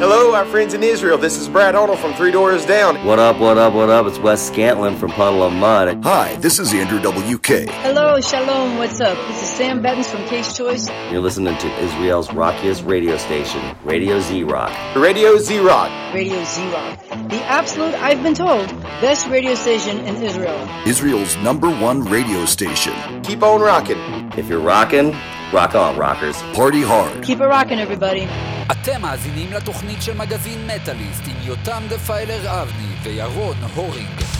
Hello, our friends in Israel. This is Brad Arnold from Three Doors Down. What up, what up, what up? It's Wes Scantlin from Puddle of Mud. Hi, this is Andrew WK. Hello, Shalom, what's up? This is Sam Bettins from Case Choice. You're listening to Israel's rockiest radio station, Radio Z Rock. Radio Z Rock. Radio Z Rock. The absolute, I've been told, best radio station in Israel. Israel's number one radio station. Keep on rocking. If you're rocking, rock on, rockers. Party hard. Keep it rocking, everybody. אתם מאזינים לתוכנית של מגזין מטאליסט עם יותם דפיילר אבני וירון הורינג.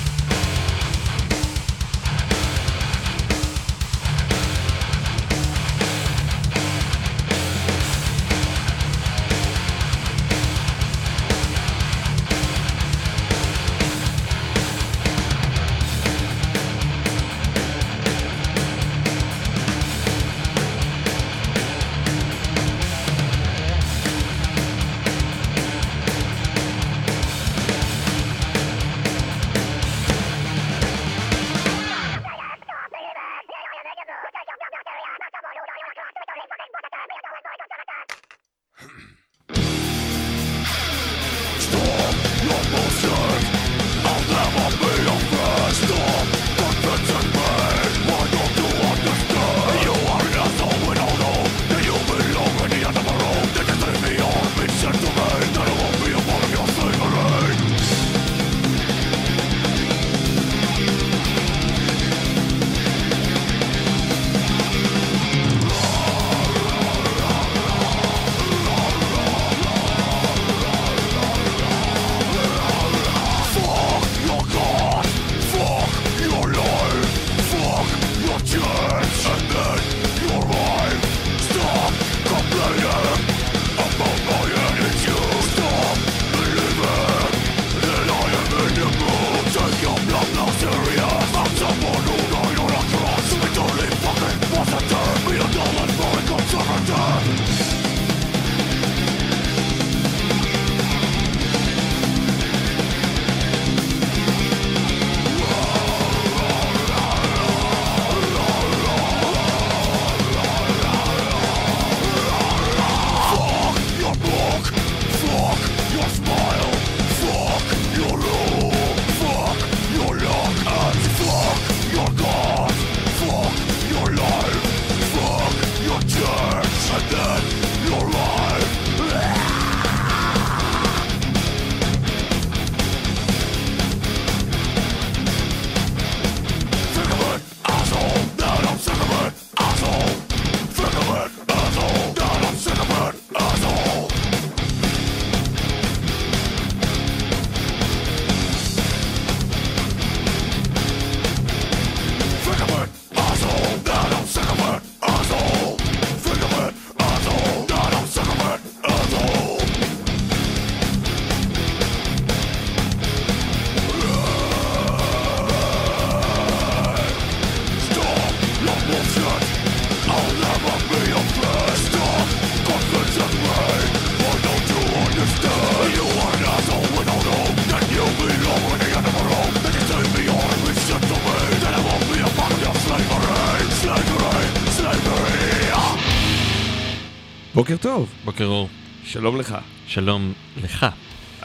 בוקר טוב, בוקר אור. שלום לך. שלום לך.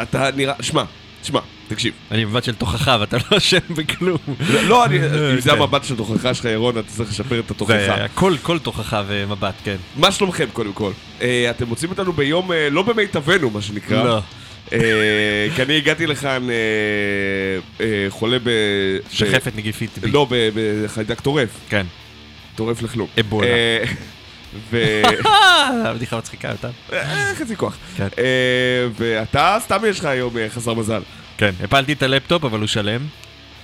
אתה נראה, שמע, שמע, תקשיב. אני מבט של תוכחה ואתה לא אשם בכלום. לא, לא, אני- אם זה כן. המבט של תוכחה שלך, ירון, אתה צריך לשפר את זה התוכחה. הכל, כל תוכחה ומבט, כן. מה שלומכם קודם כל? אה, אתם מוצאים אותנו ביום אה, לא במיטבנו, מה שנקרא. לא. אה, כי אני הגעתי לכאן אה, אה, חולה ב... שחפת נגיפית. לא, בחיידק טורף. כן. טורף לכלום. אבולה. ו... הבדיחה מצחיקה אותה. אה, חצי כוח. כן. אה, ואתה, סתם יש לך היום אה, חסר מזל. כן. הפלתי את הלפטופ, אבל הוא שלם.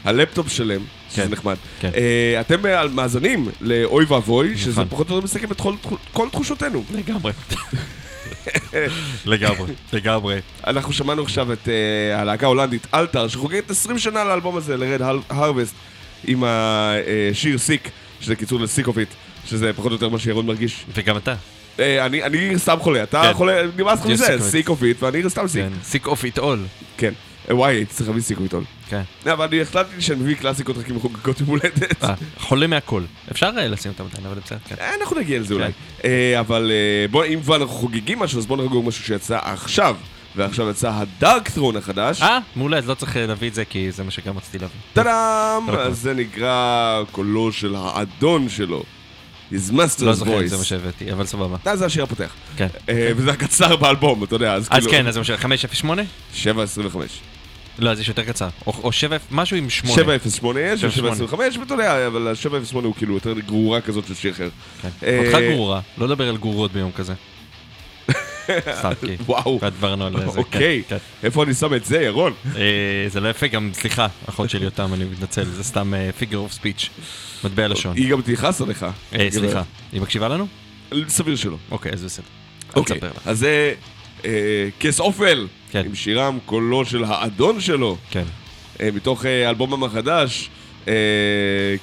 הלפטופ שלם, שזה כן. נחמד. כן. אה, אתם מאזנים לאוי ואבוי, שזה נכון. פחות או יותר מסכם את כל- כל תחושותינו. לגמרי. לגמרי, לגמרי. אנחנו שמענו עכשיו את אה, הלהקה ההולנדית Altar, שחוגגת 20 שנה לאלבום הזה, ל Red Harvest, עם השיר Sick, שזה קיצור ל sick of it, שזה פחות או יותר מה שירון מרגיש. וגם אתה. אה, אני אני סתם חולה, אתה כן. חולה, נמאס לך מזה. sick of it, ואני סתם sick. כן. Sick of It All. כן. אה, וואי, הייתי צריך להביא Sick of It כן. אבל אני החלטתי שאני מביא קלאסיקות רק עם חוגגות יום הולדת. אה, חולה מהכל. אפשר אה, לשים אותם עדיין, אבל בסדר, כן. אה, אנחנו נגיע לזה כן. אולי. אה, אבל אה, בוא, אם כבר אנחנו חוגגים משהו, אז בואו נחגוג משהו שיצא עכשיו. ועכשיו יצא הדארק ת'רון החדש. אה, מעולה, אז לא צריך אה, להביא את זה, כי זה מה שגם רציתי להביא. טאדאם! כל הכבוד. אז זה נקרא קולו של האדון שלו. His master's לא זוכר אם זה מה voice. שהבאתי, אבל סבבה. אה, זה השיר הפותח. כן. אה, וזה הקצר באלבום, אתה יודע, אז אז כאילו... כן, אז זה ש... 508? 7.25. לא, אז יש יותר קצר. או או 7, משהו עם 8. 708 יש, 725, ואתה יודע, אבל ה-708 הוא כאילו יותר גרורה כזאת של שיר אחר. כן. אה, אותך גרורה, לא לדבר על גרורות ביום כזה. סתם, כי... וואו. כבר דיברנו על זה. כן, אוקיי, כן. איפה אני שם את זה, ירון? אה, זה לא יפה, גם סליחה, אחות שלי אותם, אני מתנצל, זה סתם פיגר אוף ספיץ', מטבע לשון. היא גם תכעס עליך. אה, סליחה, היא מקשיבה לנו? סביר שלא. אוקיי, אז בסדר. אוקיי. אז זה אה, כס אופל, כן. עם שירם קולו של האדון שלו, כן. מתוך אלבומם החדש,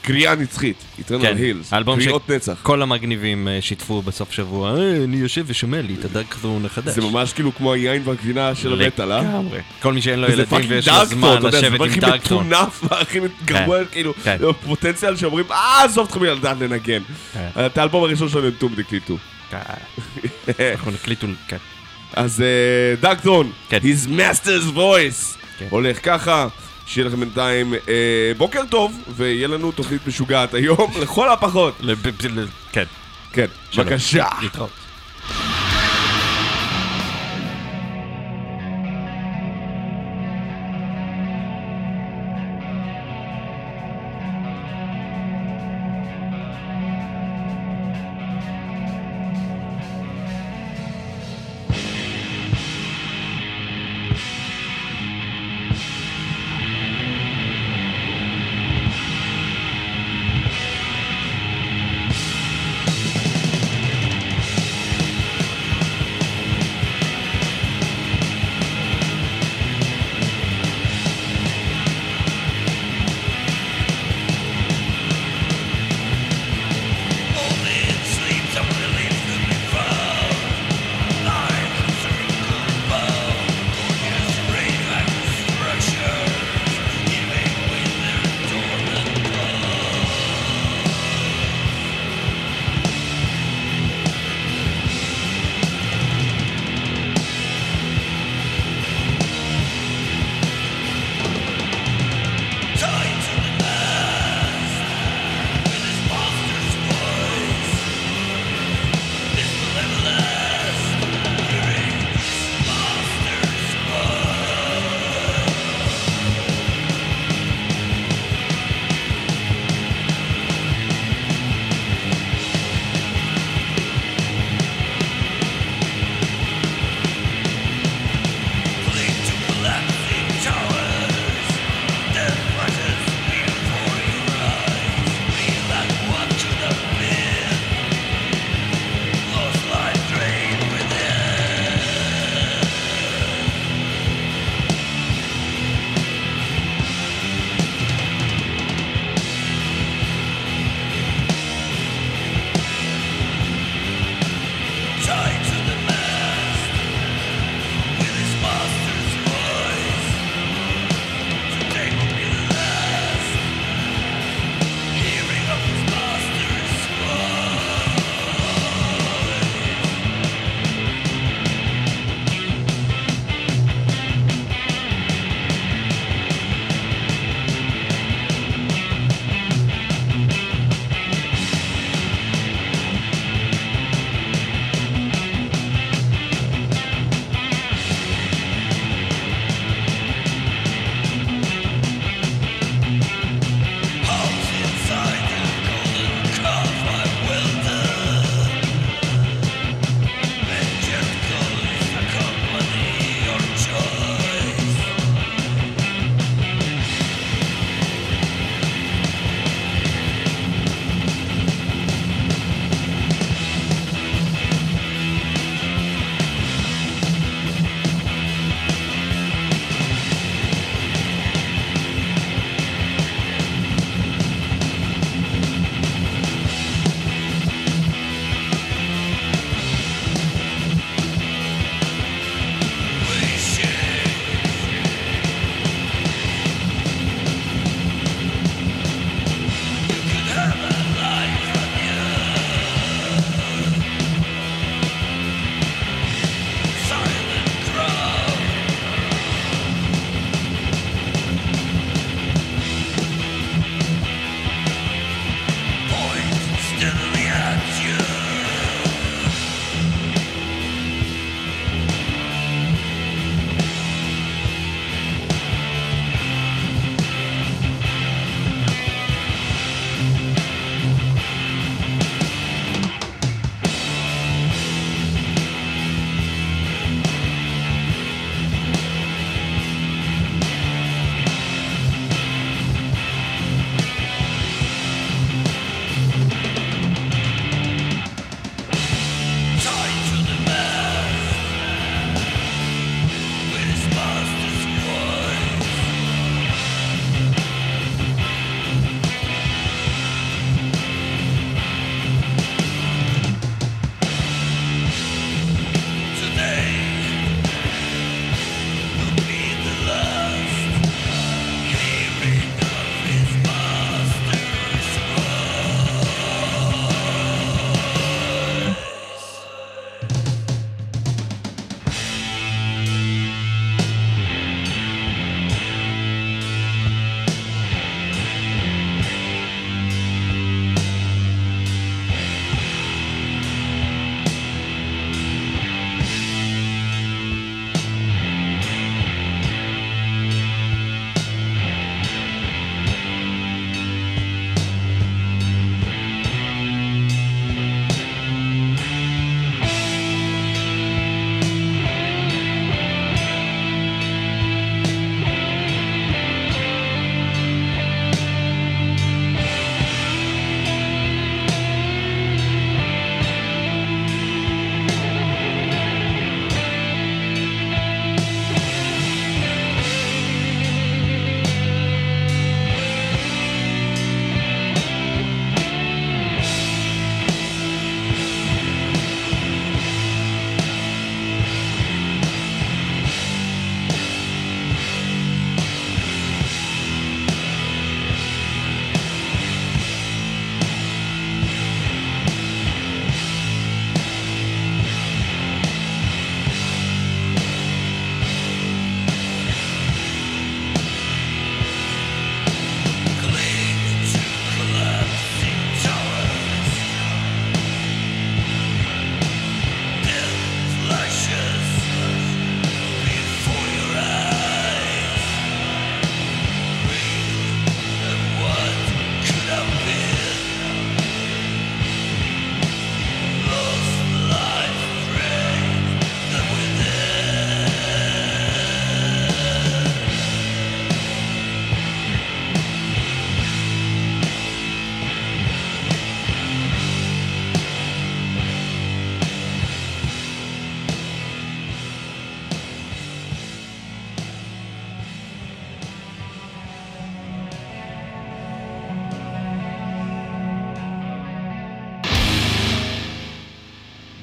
קריאה נצחית, כן, Hills, האלבום קריאות נצח. כל המגניבים אה, שיתפו בסוף שבוע, "אה, אני יושב ושומע לי את הדארק ת'רון החדש. זה ממש כאילו כמו היין והגבינה של המטאל, אה? לגמרי. כל מי שאין לו ילדים ויש לו זמן זה לשבת עם הכי דארקטון. מטונף והכי גרוע, כאילו, כן. פוטנציאל שאומרים, אה, עזוב אתכם לדעת לנגן. כן. את האלבום הראשון שלנו הם טום דקליטו. אנחנו נקליטו, כן. אז דארקטרון, כן. his master's voice, כן. הולך ככה, שיהיה לכם בינתיים אה, בוקר טוב, ויהיה לנו תוכנית משוגעת היום, לכל הפחות. כן, כן. בבקשה. להתראות.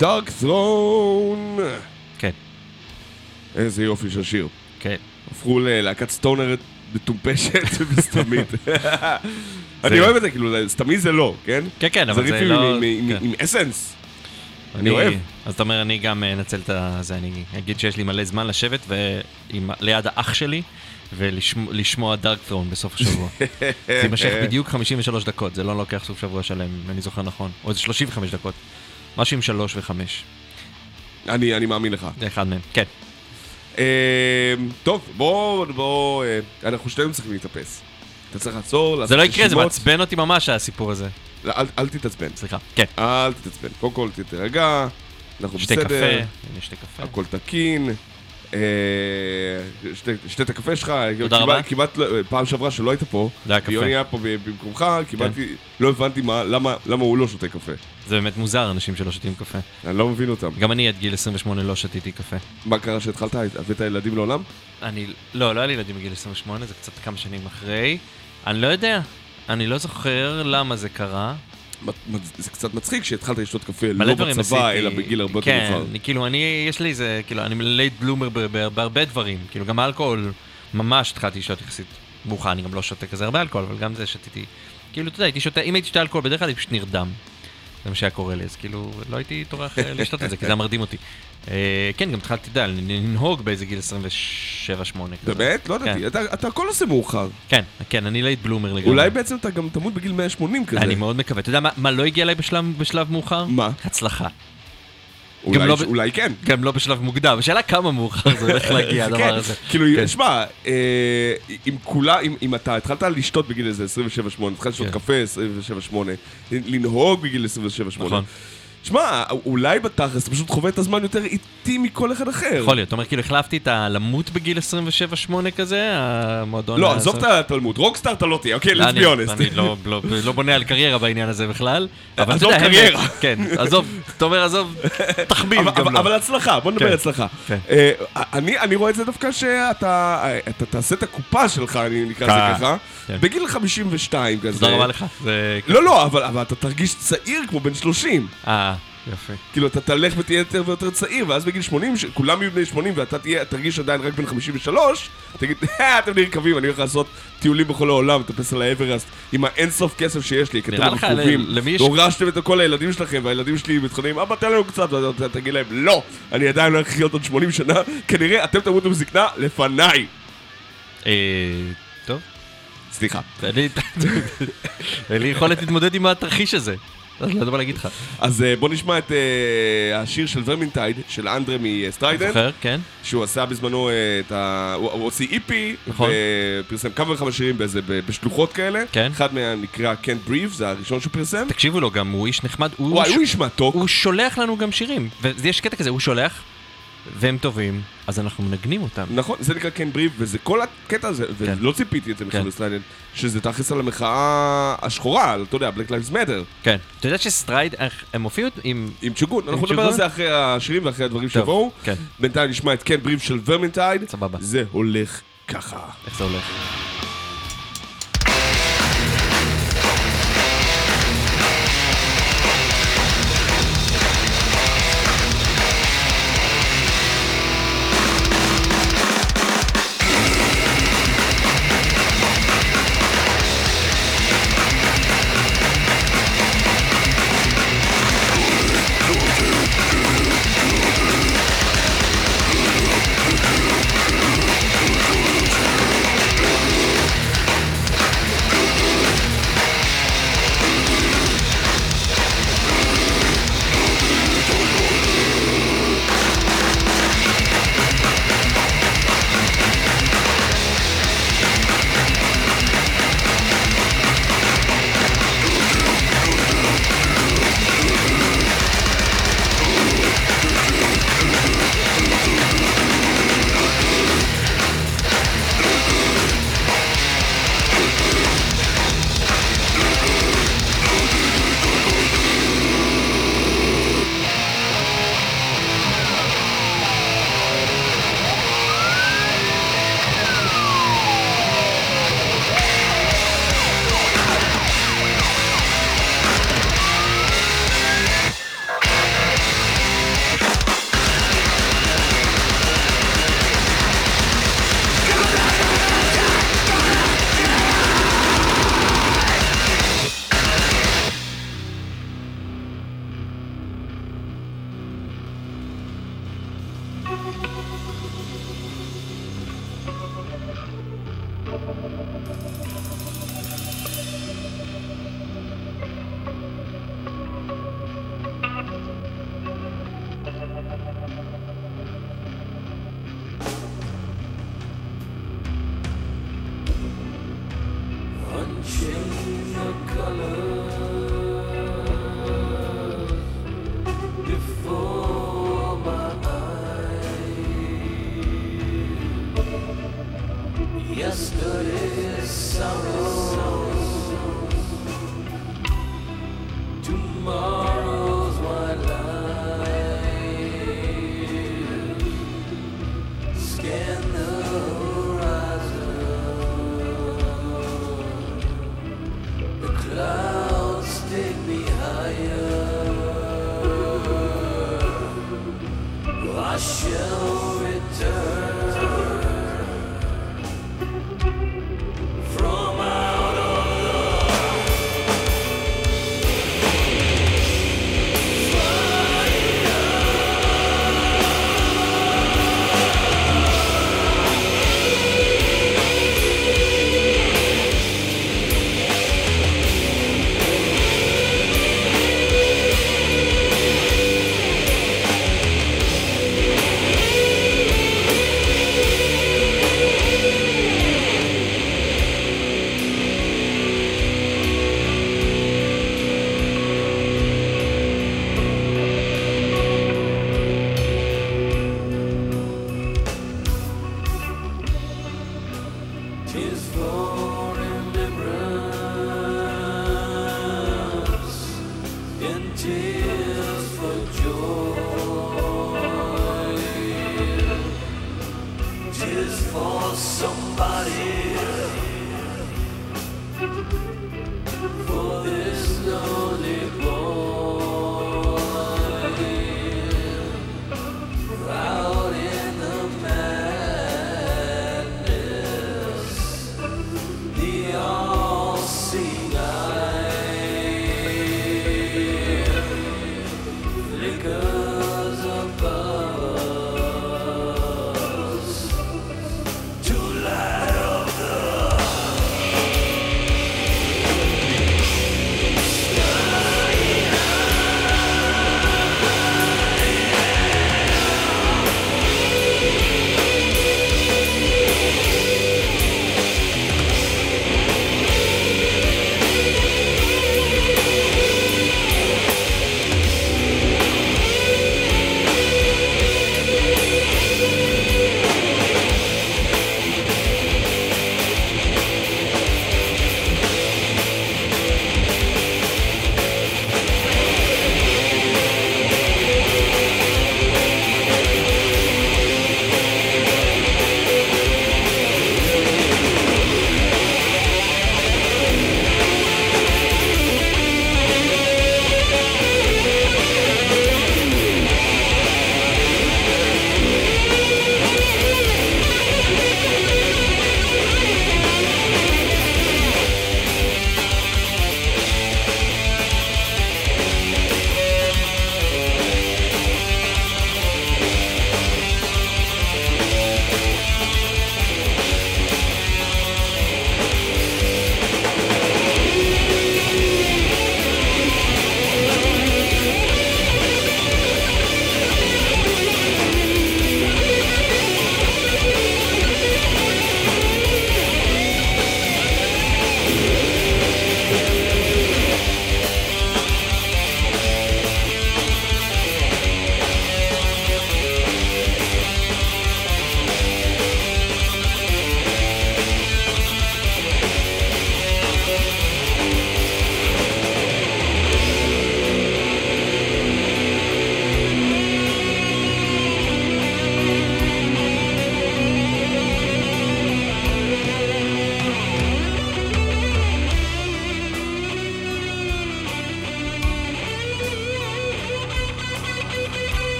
דארק ת'רון. כן, איזה יופי של שיר. כן. הפכו ללהקת סטונר מטומפשת וסתמית. אני אוהב את זה, כאילו, סתמי זה לא, כן? כן, כן, אבל זה ריפים לא... עם- עם- כן. עם אסנס. אני אוהב. אז אתה אומר, אני גם אה, אנצל את זה, אני אגיד שיש לי מלא זמן לשבת ליד האח שלי ולשמוע דארק ת'רון בסוף השבוע. זה יימשך בדיוק 53 דקות, זה לא לוקח סוף שבוע שלם, אם אני זוכר נכון. או איזה 35 דקות. משהו עם 3 ו-5, אני אני מאמין לך. זה אחד מהם. כן. אה, טוב, בוא, בוא, אה, אנחנו שנינו צריכים להתאפס. אתה צריך לעצור, לעשות זה לא יקרה, זה. מעצבן אותי ממש הסיפור הזה. לא, אל- אל תתעצבן. סליחה. כן. אל תתעצבן. קודם כל תירגע, אנחנו שתי בסדר. קפה, הנה שתי קפה. הכל תקין. אה, שתה את הקפה שלך, תודה רבה. כמעט, לא- פעם שעברה שלא היית פה, קפה. כן. ויוני היה פה במקומך, כמעט לא הבנתי מה- למה למה הוא לא שותה קפה. זה באמת מוזר, אנשים שלא שותים קפה. אני לא מבין אותם. גם אני עד גיל 28 לא שתיתי קפה. מה קרה שהתחלת? הבאת ילדים לעולם? אני, לא, לא היה לי ילדים בגיל 28, זה קצת כמה שנים אחרי. אני לא יודע, אני לא זוכר למה זה קרה. זה קצת מצחיק שהתחלת לשתות קפה לא בצבא. אלא בגיל הרבה יותר כן, מאוחר. אני, כאילו, אני, יש לי איזה, כאילו, אני late bloomer בהרבה דברים. כאילו, גם אלכוהול, ממש התחלתי לשתות יחסית מאוחר, אני גם לא שותה כזה הרבה אלכוהול, אבל גם זה שתיתי. כאילו, אתה יודע, הייתי שותה, אם הייתי שותה אלכוהול, בדרך כלל הייתי פשוט נרדם. זה מה שהיה קורה לי, אז כאילו, לא הייתי טורח אה, לשתות את זה, כי זה היה מרדים אותי. אה, כן, גם התחלתי, אתה יודע, לנהוג באיזה גיל 27-8 כזה. באמת? לא ידעתי. כן. אתה- הכל עושה מאוחר. כן, כן, אני late bloomer לגמרי. אולי בעצם אתה גם תמות בגיל 180 כזה. אני מאוד מקווה. אתה יודע מה- לא הגיע אליי בשלב מאוחר? מה? הצלחה. אולי- לא אולי כן. גם לא בשלב מוקדם. השאלה כמה מאוחר זה הולך להגיע, הדבר כן, הזה. כאילו, כן. שמע, אה, אם כולה, אם- אם אתה התחלת לשתות בגיל איזה 27-8, התחלת לשתות כן. קפה 27-8, לנהוג בגיל 27-8, נכון. שמע, אולי בתכלס אתה פשוט חווה את הזמן יותר איטי מכל אחד אחר. יכול להיות, אתה אומר כאילו החלפתי את הלמות בגיל 27-8 כזה, המועדון... לא, עזוב את התלמוד, רוקסטאר אתה לא תהיה, אוקיי, לא, let's be honest. אני לא- לא- לא בונה על קריירה בעניין הזה בכלל. עזוב קריירה. כן, עזוב, אתה אומר עזוב, תחביב גם לא. אבל הצלחה, בוא נדבר כן, הצלחה. כן. אה, אני רואה את זה דווקא שאתה אתה תעשה את הקופה שלך, אני נקרא לזה אה, ככה, כן. בגיל 52 כזה. תודה רבה לך. לא, לא, אבל אבל אתה תרגיש צעיר כמו בן 30. אה, יפה. כאילו, אתה תלך ותהיה יותר ויותר צעיר, ואז בגיל 80, כולם יהיו בני 80 ואתה תהיה, תרגיש עדיין רק בן 53, תגיד, "אה, אתם נרקבים, אני הולך לעשות טיולים בכל העולם, לטפס על האברסט, עם האינסוף כסף שיש לי, כי אתם רקובים, והורשתם את כל הילדים שלכם, והילדים שלי מתחילים, אבא, תן לנו קצת, ואתה תגיד להם, לא, אני עדיין לא לחיות עוד 80 שנה, כנראה אתם תמותו בזקנה לפניי. אה, טוב. סליחה. אין לי יכולת להתמודד עם התרחיש הזה. אז לא יודע מה להגיד לך. אז אה, בוא נשמע את אה, השיר של Vermintide, של אנדרה מ Strident. זוכר? כן. שהוא עשה בזמנו אה, את ה... הוא הוציא EP, נכון. ופרסם כמה וכמה שירים באיזה, בשלוחות כאלה. כן. אחד מהם נקרא Can't Breathe, זה הראשון שהוא פרסם. תקשיבו לו גם, הוא איש נחמד. וואי, הוא איש מתוק. הוא שולח לנו גם שירים. ויש קטע כזה, הוא שולח, והם טובים, אז אנחנו מנגנים אותם. נכון, זה נקרא Can't Breathe, וזה כל הקטע הזה, כן. ולא ציפיתי את זה כן. מחבר Strident, שזה תכלס על המחאה השחורה, אתה יודע, Black Lives Matter, כן. אתה יודע שסטרייד, איך- הם הופיעו עם... עם צ'וגון. אנחנו נדבר? על זה אחרי השירים ואחרי הדברים שיבואו. כן. בינתיים נשמע את Can't Breathe של ורמינטייד. סבבה. זה הולך ככה. איך זה הולך? change.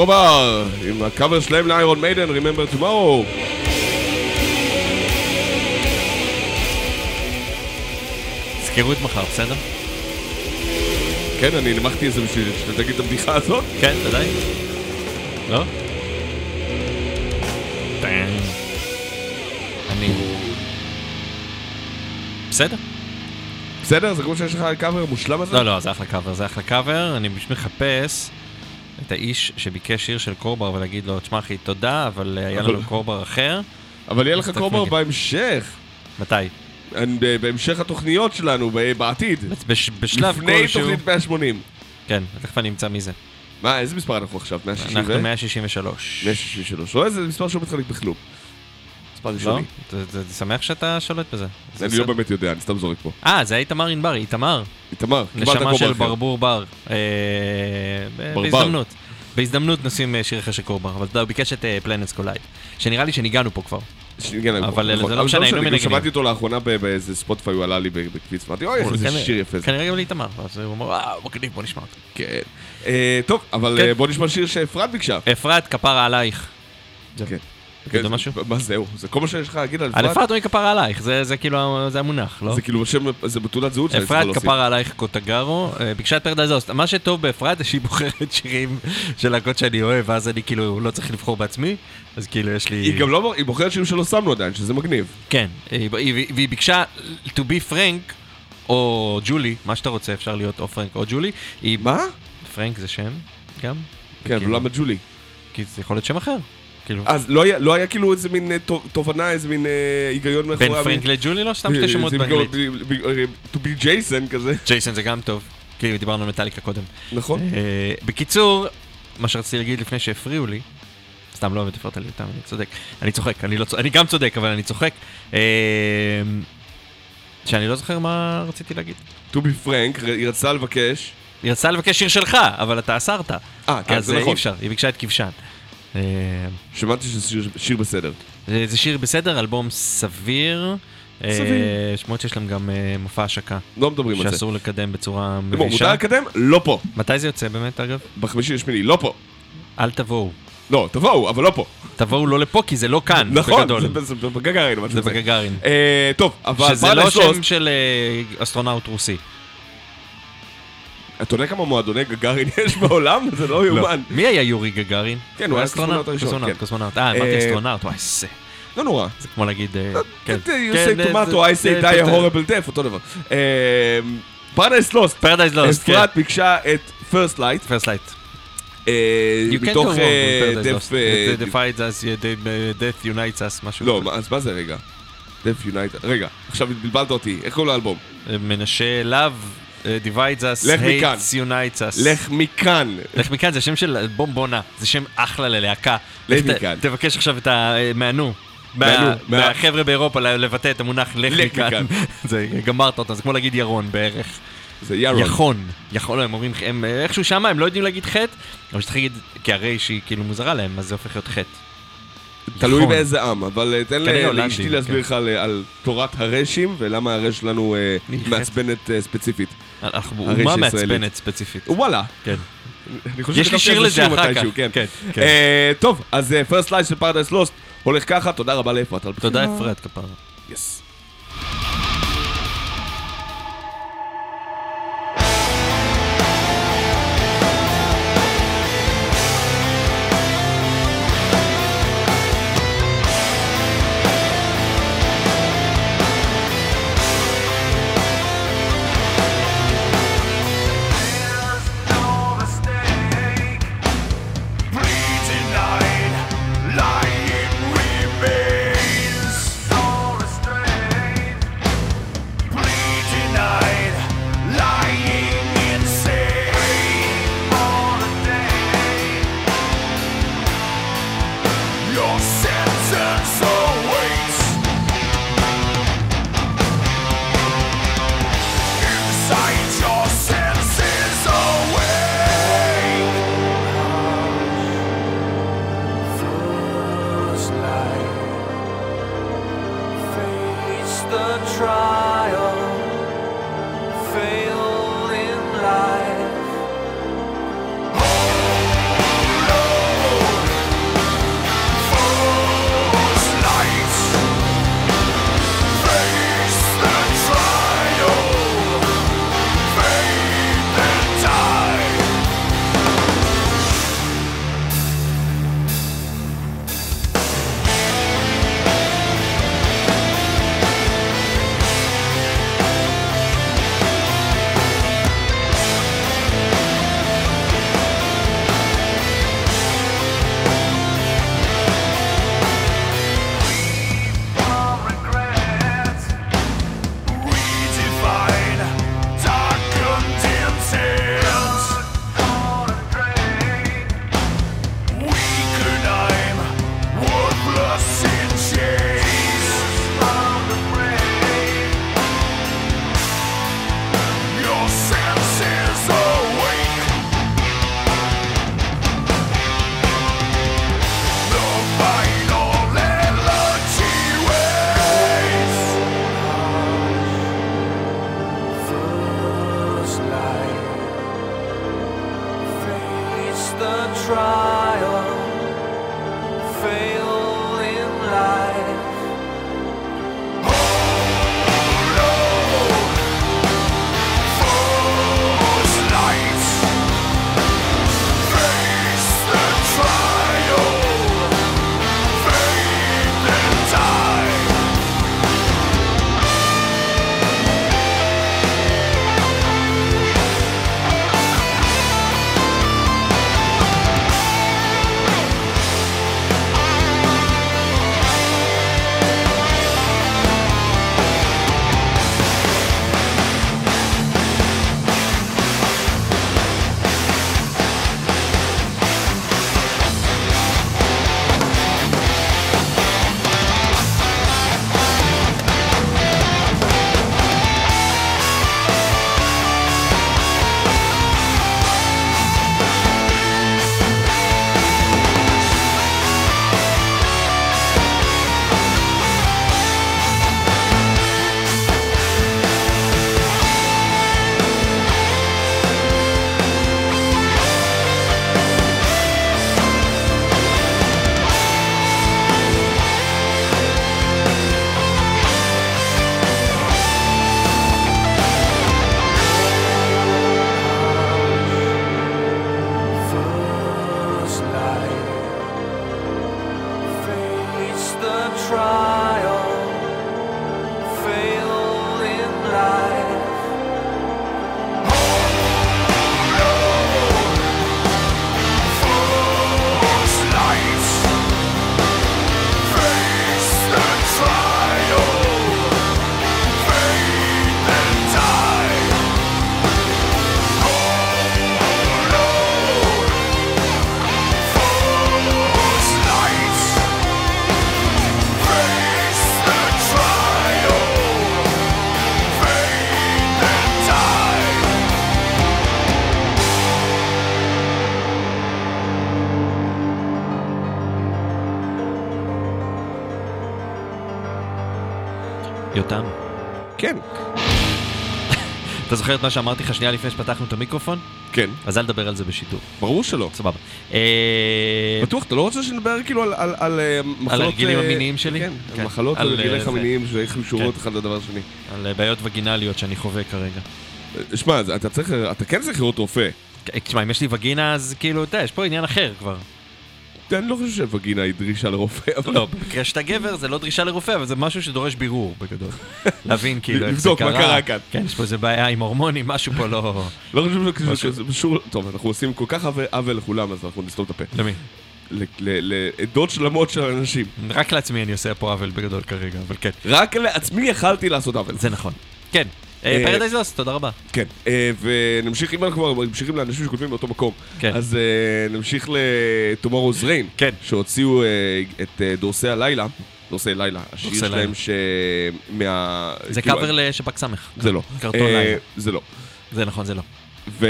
קרובר, עם הקאבר שלהם לאיירון מיידן, Remember Tomorrow. תזכרו את מחר, בסדר? כן, אני הנמכתי את זה בשביל שתגיד את הבדיחה הזאת. כן, ודאי. לא? אני... בסדר. בסדר? זה כמו שיש לך קאבר מושלם הזה? לא, לא, זה אחלה קאבר, זה אחלה קאבר. אני פשוט מחפש את האיש שביקש שיר של קורבר ולהגיד לו, תשמע אחי, תודה, אבל אה, היה לנו קורבר אחר. אבל יהיה לך תכף בהמשך. מתי? בהמשך התוכניות שלנו, בעתיד. בש- בשלב לפני כלשהו... תוכנית 180. כן, תכף אני אמצא מי זה. מה, איזה מספר אנחנו עכשיו? 160 אנחנו ו? 163. 163. לא, איזה מספר שלא מתחלק בכלום. מספר לא? ראשוני. זה- זה שמח שאתה שולט בזה. זה אני לא. באמת יודע, אני סתם זורק פה. אה, זה היה איתמר ענברי, איתמר. איתמר, קיבלת נשמה של. ברבור בר. אה. בהזדמנות. בהזדמנות נשים אה, שיר אחר של Crowbar, אבל הוא ביקש את Planets Collide. שנראה לי שניגענו פה כבר. שניגן על אבל נכון. זה לא משנה, היינו מנגנים. שמעתי אותו לאחרונה באיזה ספוטיפיי, הוא עלה לי בקפיץ, אמרתי, אוי, איזה שיר יפה. כנראה גם לאיתמר, אז הוא אמר, וואו, מגניב, בוא נשמע אותו. כן. אה, טוב, אבל כן. אה, בוא נשמע שיר שאפרת ביקשה. אפרת, כפרה עלייך. כן. תגיד כן, משהו? מה זהו? זה כל מה שיש לך להגיד על על אפרת? אפרת אומרים כפרה עלייך, זה כאילו, זה המונח, לא? זה כאילו שם, זה בתעודת זהות שאני צריך אפרת להוסיף. כפרה עלייך קוטגרו, אה, ביקשה את פרדייז אוסט. מה שטוב באפרת זה שהיא בוחרת שירים של להקות שאני אוהב, ואז אני כאילו לא צריך לבחור בעצמי, אז כאילו יש לי... היא גם לא, היא בוחרת שירים שלא שמנו עדיין, שזה מגניב. כן, היא- היא- והיא ביקשה to be frank, או ג'ולי, מה שאתה רוצה, אפשר להיות או פרנק או ג'ולי. מה? פרנק זה שם, גם? כן, אבל למה ג'ולי? כי זה יכול להיות שם אחר. כאילו, אז לא היה- לא היה כאילו איזה מין אה, תו- תובנה, איזה מין אה, היגיון מאחורי... בין פרנק לג'ולי לא? סתם שתי שמות זה באנגלית. אה, to be Jason כזה, ג'ייסון זה גם טוב, כי דיברנו על מטאליקה קודם. נכון? אה, בקיצור, מה שרציתי להגיד לפני שהפריעו לי, סתם לא באמת הפרעת לי אותם, אני צודק. אני צוחק, אני לא אני גם צודק, אבל אני צוחק. אה, שאני לא זוכר מה רציתי להגיד. to be frank, היא רצתה לבקש. היא רצתה לבקש שיר שלך, אבל אתה אסרת. אה, כן, אז זה אה, נכון. אי אפשר, היא ביקשה את כבשן. אה, שמעתי שזה שיר- שיר בסדר. זה זה שיר בסדר, אלבום סביר. אה, סביר. שמות שיש להם גם אה, מופע השקה, לא מדברים על זה. שאסור לקדם בצורה בוא, מותר מבישה. לקדם? לא פה. מתי זה יוצא באמת, אגב? בחמישי לשמיני, לא פה. אל תבואו. לא, תבואו, אבל לא פה. תבואו לא לפה, כי זה לא כאן, נכון. זה- בגגארין, זה. בגגארין. אה, טוב, אבל שזה לא שם של אה, אסטרונאוט רוסי. אתה יודע כמה מועדוני גגארין יש בעולם? זה לא יאומן. מי היה יורי גגארין? כן, הוא היה הקוסמונאוט הראשון, קוסמונאוט, כן. אה, אמרתי אה, אסטרונאוט, וואי, זה. לא נורא. זה כמו להגיד... אה, כן. You כן, say tomato, I say die a horrible death, אותו דבר. Paradise Lost, Paradise Lost, כן. אפרת ביקשה את First Light, First Light. אה, You can't go מתוך Death... אה, The us, the- uh, Death Unites us, משהו. לא, אז מה זה רגע? דף יונייטד, רגע, עכשיו בלבלת אותי, איך קוראים לאלבום? מנשה אה, Divides us, לך מכאן. Hates Unites us. לך מכאן. לך מכאן זה שם של אלבום בונה, זה שם אחלה ללהקה. לך מכאן. תבקש עכשיו את ה... אה, מהנו. מהנו, מה- מה- מהחבר'ה באירופה לבטא את המונח לך מכאן. זה, גמרת אותם, זה כמו להגיד ירון בערך. זה ירון. יחון. יכול, לא, הם אומרים, הם אה, איכשהו שמה, הם לא יודעים להגיד חטא, אבל שצריך להגיד, כי הרי שהיא כאילו מוזרה להם, אז זה הופך להיות חטא. תלוי איך. באיזה עם, אבל אה, תן כנראה ל- הולנדים, לאשתי כן. להסביר לך על- תורת הרשים, ולמה הרש שלנו אה. מעצבנת אה, ספציפית. אנחנו אומה. מעצבנת ספציפית. וואלה. כן. יש לי שיר לזה אחר כך. כן. כן, כן. טוב, אז First Light של Paradise Lost הולך ככה, תודה רבה לאפרת תודה. אפרת כפרה. yes. זוכר את מה שאמרתי לך שנייה לפני שפתחנו את המיקרופון? כן, אז אל תדבר על זה בשידור. ברור שלא. סבבה. אה, בטוח, אתה לא רוצה שנדבר כאילו על- על- על אה, מחלות... הרגלים אה, המיניים שלי? כן, כן. על מחלות על, והרגליך זה. המיניים שאיך הם קשורות אחד לדבר השני. על בעיות וגינליות שאני חווה כרגע. שמע, אתה צריך, אתה כן צריך לראות רופא. תשמע, אם יש לי וגינה, אז כאילו, אתה יודע, יש פה עניין אחר כבר. אני לא חושב שווגינה היא דרישה לרופא, אבל... לא, במקרה שאתה גבר זה לא דרישה לרופא, אבל זה משהו שדורש בירור, בגדול. להבין כאילו איך זה לבדוק מה קרה. קרה כאן. כן, יש פה איזה בעיה עם הורמונים, משהו פה לא... לא חושב שזה- קשור... טוב, אנחנו עושים כל כך עוול- לכולם, אז אנחנו נסתום את הפה. למי? לעדות שלמות של אנשים. רק לעצמי אני עושה פה עוול בגדול כרגע, אבל כן. רק לעצמי יכלתי לעשות עוול. זה נכון. כן. אה, פרדייז לוסט, תודה רבה. כן, אה, ונמשיך, אם אנחנו כבר ממשיכים לאנשים שכותבים באותו מקום, כן. אז אה, נמשיך ל-Tomorrow's Rain, כן. שהוציאו אה, את אה, דורסי הלילה, דורסי לילה, השיר שלהם. שמה... זה כאילו, קאבר לשב"כ סמך. זה לא. קרטון אה, לילה. זה לא. זה נכון, זה לא. ו...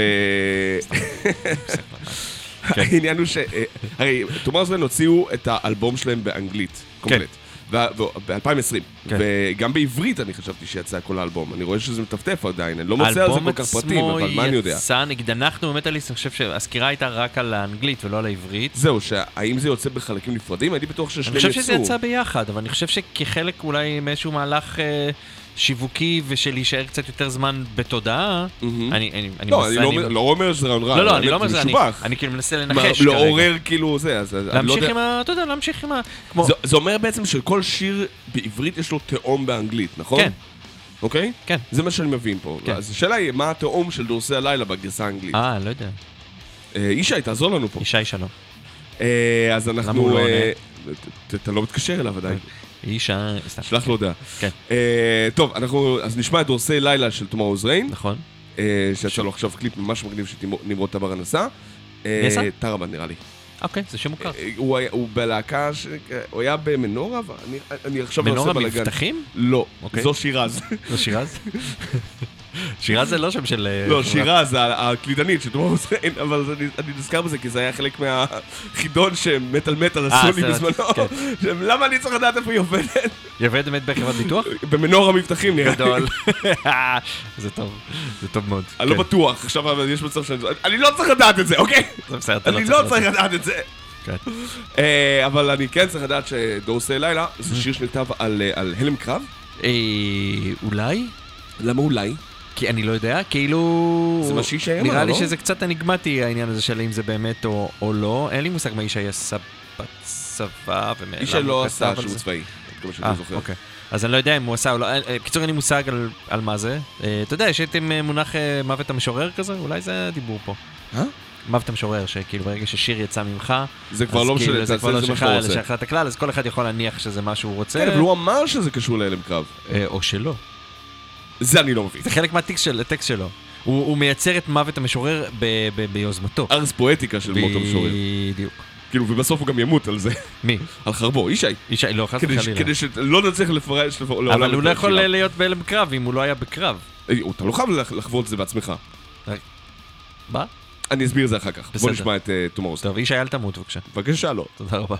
כן. העניין הוא ש... אה, הרי Tomorrow's Rain הוציאו את האלבום שלהם באנגלית, קומפלט. ב-2020, כן. וגם בעברית אני חשבתי שיצא כל האלבום, אני רואה שזה מטפטף עדיין, אני לא מוצא על זה כל כך פרטים, אבל מה אני יודע? האלבום עצמו יצא, נגיד אנחנו במטאליסט, אני חושב שהסקירה הייתה רק על האנגלית ולא על העברית. זהו, שהאם זה יוצא בחלקים נפרדים? הייתי בטוח אני ששניהם חושב יצאו. שזה יצא ביחד, אבל אני חושב שכחלק אולי מאיזשהו מהלך אה, שיווקי ושל להישאר קצת יותר זמן בתודעה. אני אני לא, מנסה- אני לא אומר- שזה רעיון רע. לא, לא, אני לא אומר זה זה, אני- כאילו מנסה לנחש כרגע. לעורר כאילו זה, אז לא להמשיך. עם ה... אתה יודע, להמשיך עם ה... זה- אומר בעצם שכל שיר בעברית יש לו תאום באנגלית, נכון? כן, אוקיי? כן. זה מה שאני מבין פה. כן. אז השאלה היא, מה התאום של דורסי הלילה בגרסה האנגלית? אה, לא יודע. אה, ישי, תעזור לנו פה. ישי שלום. אה, אז אנחנו... לא אה, אתה לא מתקשר אליו עדיין. סתם. שלח לו הודעה. כן. אה, טוב, אנחנו... אז נשמע את דורסי לילה של Tomorrow's Rain. נכון. אה, שיצא לו עכשיו קליפ ממש מגניב שנמרוד טבר נסע. מי עשה? טרבן נראה לי. אוקיי, זה שם מוכר. אה, הוא בלהקה, ש- הוא היה במנורה, אני- עכשיו לא עושה מנורה בלאגן. מבטחים? לא, אוקיי. זו שירז. לא שירז? שירז זה לא שם של... אה, לא, חברה. שירז, ה- הקלידנית אבל זה- אני- נזכר בזה כי זה היה חלק מהחידון שמטאל מטאל אה, עשו לי בזמנו. כן. למה אני צריך לדעת איפה היא עובדת? היא עובדת באמת בחברת ביטוח? במנורה מבטחים נראה לי. גדול. זה טוב, זה טוב מאוד. אני לא כן, בטוח, עכשיו יש מצב שאני... אני לא צריך לדעת את זה, אוקיי? זה בסדר, אתה אני לא צריך לדעת. לדעת את זה. כן. אה, אבל אני כן צריך לדעת שדורסי לילה זה שיר שנכתב על הלם קרב. אולי? למה אולי? כי אני לא יודע, כאילו... זה מה שישי אמר, נראה לי לא? שזה קצת אניגמטי העניין הזה של אם זה באמת או, או לא. אין לי מושג מה ישי עשה בצבא ומאליו. הוא לא עשה זה. צבאי, עד כמה שאני אה, זוכר. אוקיי. אז אני לא יודע אם הוא עשה או לא. אה, אה, בקיצור, אין לי מושג על, על מה זה. אה, אתה יודע, יש אה, מונח אה, מוות המשורר כזה? אולי זה הדיבור פה. אה? מוות המשורר, שכאילו ברגע ששיר יצא ממך, זה כבר לא כאילו משנה, זה כבר לא שלך, אלא. שייך הכלל, אז כל אחד יכול להניח שזה מה שהוא רוצה. כן, אבל הוא אמר שזה קשור להלם קרב. אה, או שלא. זה אני לא מבין. זה חלק מהטקסט של, שלו. הוא, הוא מייצר את מוות המשורר ב, ב, ביוזמתו. ארס פואטיקה של מות המשורר. בדיוק. כאילו, ובסוף הוא גם ימות על זה. מי? על חרבו, ישי. ישי, לא, חס וחלילה. כדי שלא נצליח לפרש לעולם אבל הוא לא יכול. להיות בהלם קרב אם הוא לא היה בקרב. אה, אתה לא חייב לח- לחוות את זה בעצמך. מה? אני אסביר את זה אחר כך. בוא. נשמע את Tomorrow's. טוב, ישי, אל תמות בבקשה. בבקשה, לא. תודה רבה.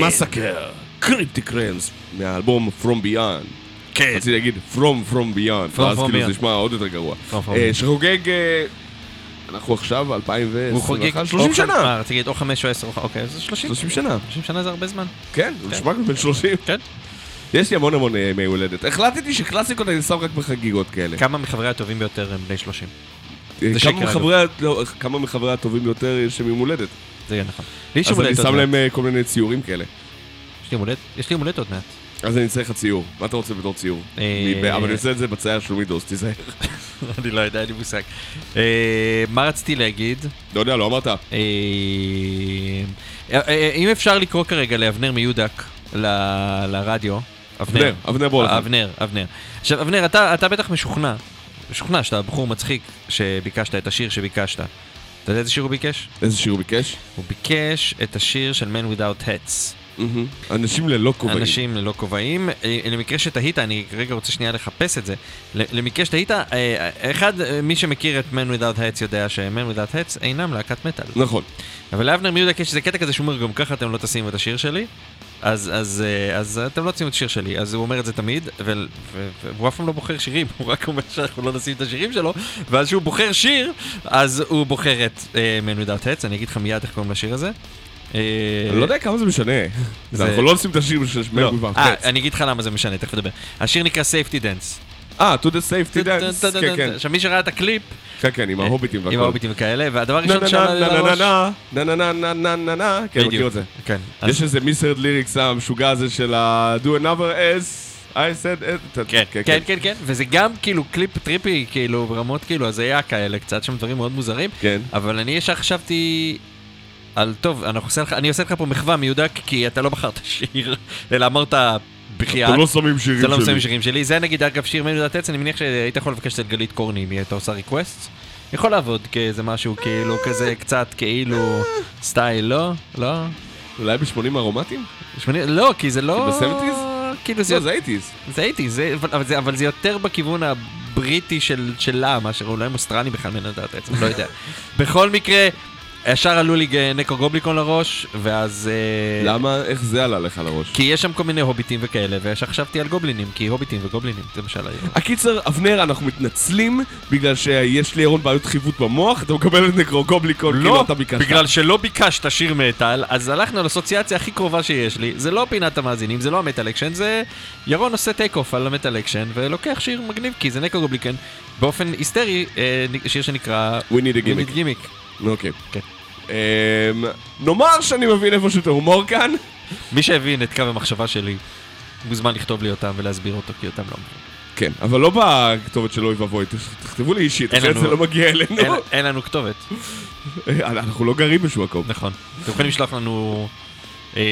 מסאקר, קריפטיק רמס, מהאלבום From Beyond. כן. רציתי להגיד From From Beyond, ואז כאילו זה. נשמע עוד יותר גרוע. אה. שחוגג, אה, אנחנו עכשיו הוא חוגג 2021, 30 או- שנה. מה, רציתי להגיד או חמש או עשר, או- אוקיי, אז 30. 30 שנה. 30 שנה זה הרבה זמן. כן, הוא נשמע כמו בן 30. כן. יש לי המון המון אה, ימי הולדת. החלטתי שקלאסיקות אני שם רק בחגיגות כאלה. כמה מחברי הטובים ביותר הם בני 30? אה, זה כמה שקר, מחברי ה- לא, כמה מחברי הטובים ביותר יש להם יום הולדת. זה יהיה נכון. לי יש יום אז אני הולדת עוד שם מעט. להם אה, כל מיני ציורים כאלה. יש לי יום הולדת- יש לי יום הולדת עוד מעט. אז אני צריך לך ציור. מה אתה רוצה בתור ציור? אה, אני אבל אני עושה את זה בצייר של מידוס, תיזהר. אני לא יודע, אין לי מושג. אה, מה רציתי להגיד? לא יודע, לא אמרת. אה, אה, אה, אם אפשר לקרוא כרגע לאבנר מיודק ל- לרדיו. אבנר, אבנר בולחן. אבנר, אבנר. עכשיו, אבנר, אתה אתה בטח משוכנע, משוכנע שאתה בחור מצחיק שביקשת את השיר שביקשת. אתה יודע איזה שיר הוא ביקש? איזה שיר הוא ביקש? הוא ביקש את השיר של Man Without Hats. אנשים ללא כובעים. אנשים ללא כובעים. אה, למקרה שתהית, אני רגע רוצה שנייה לחפש את זה. למקרה שתהית, אה, אחד, אה, מי שמכיר את Man Without Hats יודע ש-Man Without Hats אינם להקת מטאל. נכון. אבל לאבנר מיודק יש איזה קטע כזה שהוא אומר, גם ככה אתם לא תשימו את השיר שלי. אז, אז, אה, אז אתם לא תשימו את השיר שלי, אז הוא אומר את זה תמיד, והוא אף פעם לא בוחר שירים, הוא רק אומר שאנחנו לא נשים את השירים שלו, ואז כשהוא בוחר שיר, אז הוא בוחר את uh, Man Without Hats, אני אגיד לך מיד איך קוראים לשיר הזה. אה, אני לא יודע כמה זה משנה. אנחנו לא עושים את השיר של לא. מגוון. אה, אני אגיד לך למה זה משנה, תכף נדבר. השיר נקרא Safety Dance. אה, to the safety dance. כן, כן. עכשיו מי שראה את הקליפ, כן, כן, עם ההוביטים והכל. עם ההוביטים וכאלה, והדבר נה הראשון נה שעלה נה לי נה לראש... נה נה נה נה נה נה נה כן, מכיר את זה. כן. יש איזה מיסרד ליריקס המשוגע הזה של ה- do another as I said it. כן, כן, כן, כן, וזה גם כאילו קליפ trippy, כאילו ברמות כאילו הזיה כאלה, קצת שם דברים מאוד מוזרים, כן. אבל אני ישר חשבתי על, טוב, אני עושה לך פה מחווה מיודק, כי אתה לא בחרת שיר, אלא אמרת בחייאת. אתם לא שמים שירים זה לא שלי. מסיים שירים שלי, זה נגיד אגב שיר מיודעת עץ, אני מניח שהיית יכול לבקש את גלית קורני, אם היא הייתה עושה request. יכול לעבוד כאיזה משהו כאילו כזה קצת כאילו סטייל, לא? לא? אולי ב-80 ארומטים? לא, כי זה לא... כי ב-70s? כאילו זה לא, זה הייטיז. זה הייתי, זה, אבל, זה, יותר בכיוון הבריטי של, שלה, מאשר אולי מוסטרני בכלל מנדעת עצם, לא יודע. בכל מקרה, ישר עלו לי נקו גובליקון לראש, ואז... אה, למה, איך זה עלה לך לראש? כי יש שם כל מיני הוביטים וכאלה, וישר חשבתי על גובלינים, כי הוביטים וגובלינים, זה למשל היה. הקיצר, אבנר, אנחנו מתנצלים בגלל שיש לירון בעיות חיווט במוח, אתה מקבל את נקרוגובליקון כאילו לא, אתה ביקשת. בגלל שלא ביקשת שיר מטאל, אז הלכנו לאסוציאציה הכי קרובה שיש לי. זה לא פינת המאזינים, זה לא המטאל אקשן, זה ירון עושה take off על המטאל אקשן, ולוקח שיר מגניב, כי זה Nekrogoblikon, באופן היסטרי, אה, שיר שנקרא... We need a gimmick. גימיק. אוקיי. כן. אמ, נאמר שאני מבין איפשהו את ההומור כאן. מי שהבין את קו המחשבה שלי, מוזמן לכתוב לי אותם ולהסביר אותו, כי אותם לא מבין. כן, אבל לא בכתובת של אוי ואבוי, תכ- תכתבו לי אישית, אין אחרת זה לא מגיע אלינו. אין- אין לנו כתובת. אנחנו לא גרים בשום מקום. נכון. אתם יכולים לשלוח לנו... אה,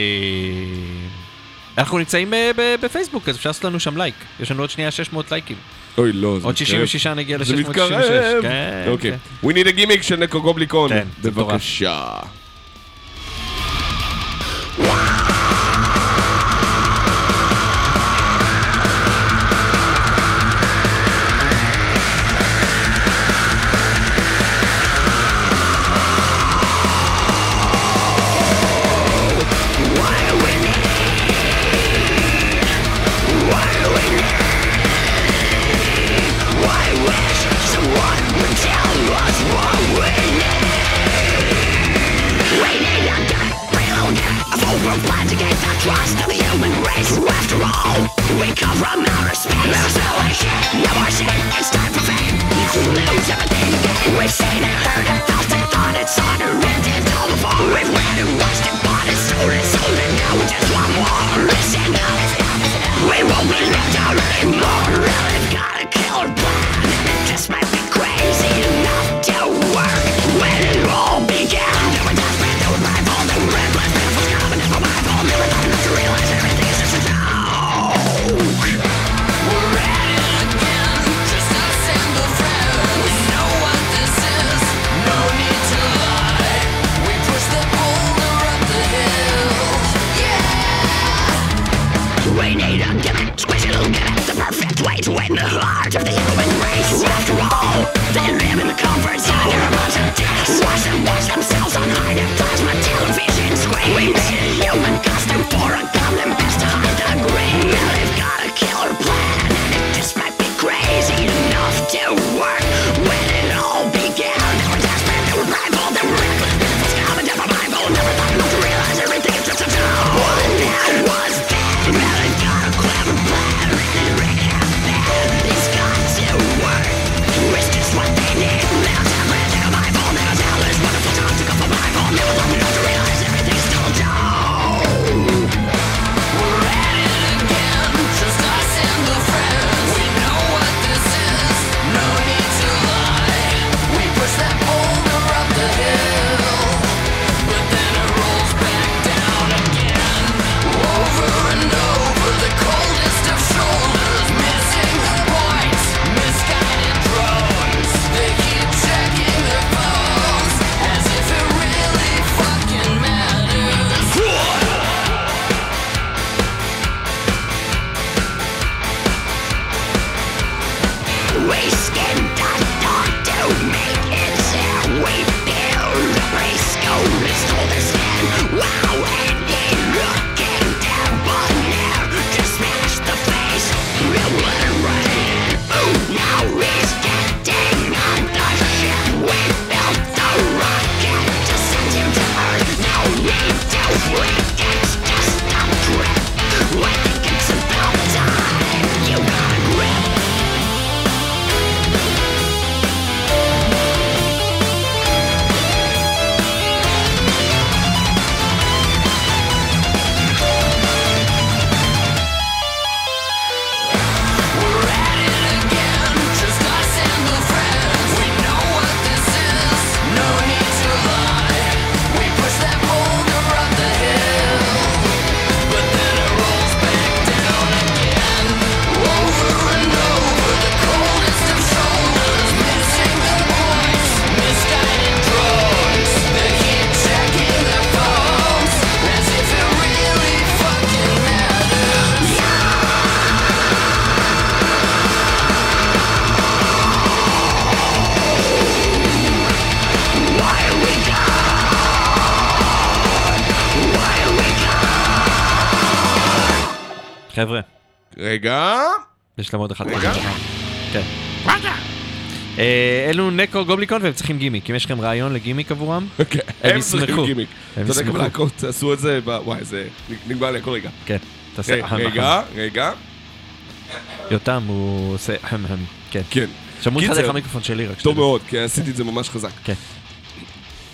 אנחנו נמצאים אה, ב- בפייסבוק, אז אפשר לעשות לנו שם לייק. יש לנו עוד שנייה 600 לייקים. אוי, לא, זה עוד מתקרב. 66 נגיע זה ל-666. מתקרב. כן, אוקיי. כן. We need a gimmick של נקו גובליקון. כן, זה. בבקשה. חבר'ה, רגע. יש להם עוד אחד. רגע. כן. אה, אלו נקו גובליקון והם צריכים גימיק. אם יש לכם רעיון לגימיק עבורם, אוקיי, הם ישמחו. הם ישמחו. להקות עשו את זה, וואי, זה נגמר לי כל רגע. כן. תעשה רגע, רגע, רגע, יותם הוא עושה. כן. כן. שמעו קיצר, דרך המיקרופון שלי רק. טוב. מאוד, כי עשיתי את זה ממש חזק. כן.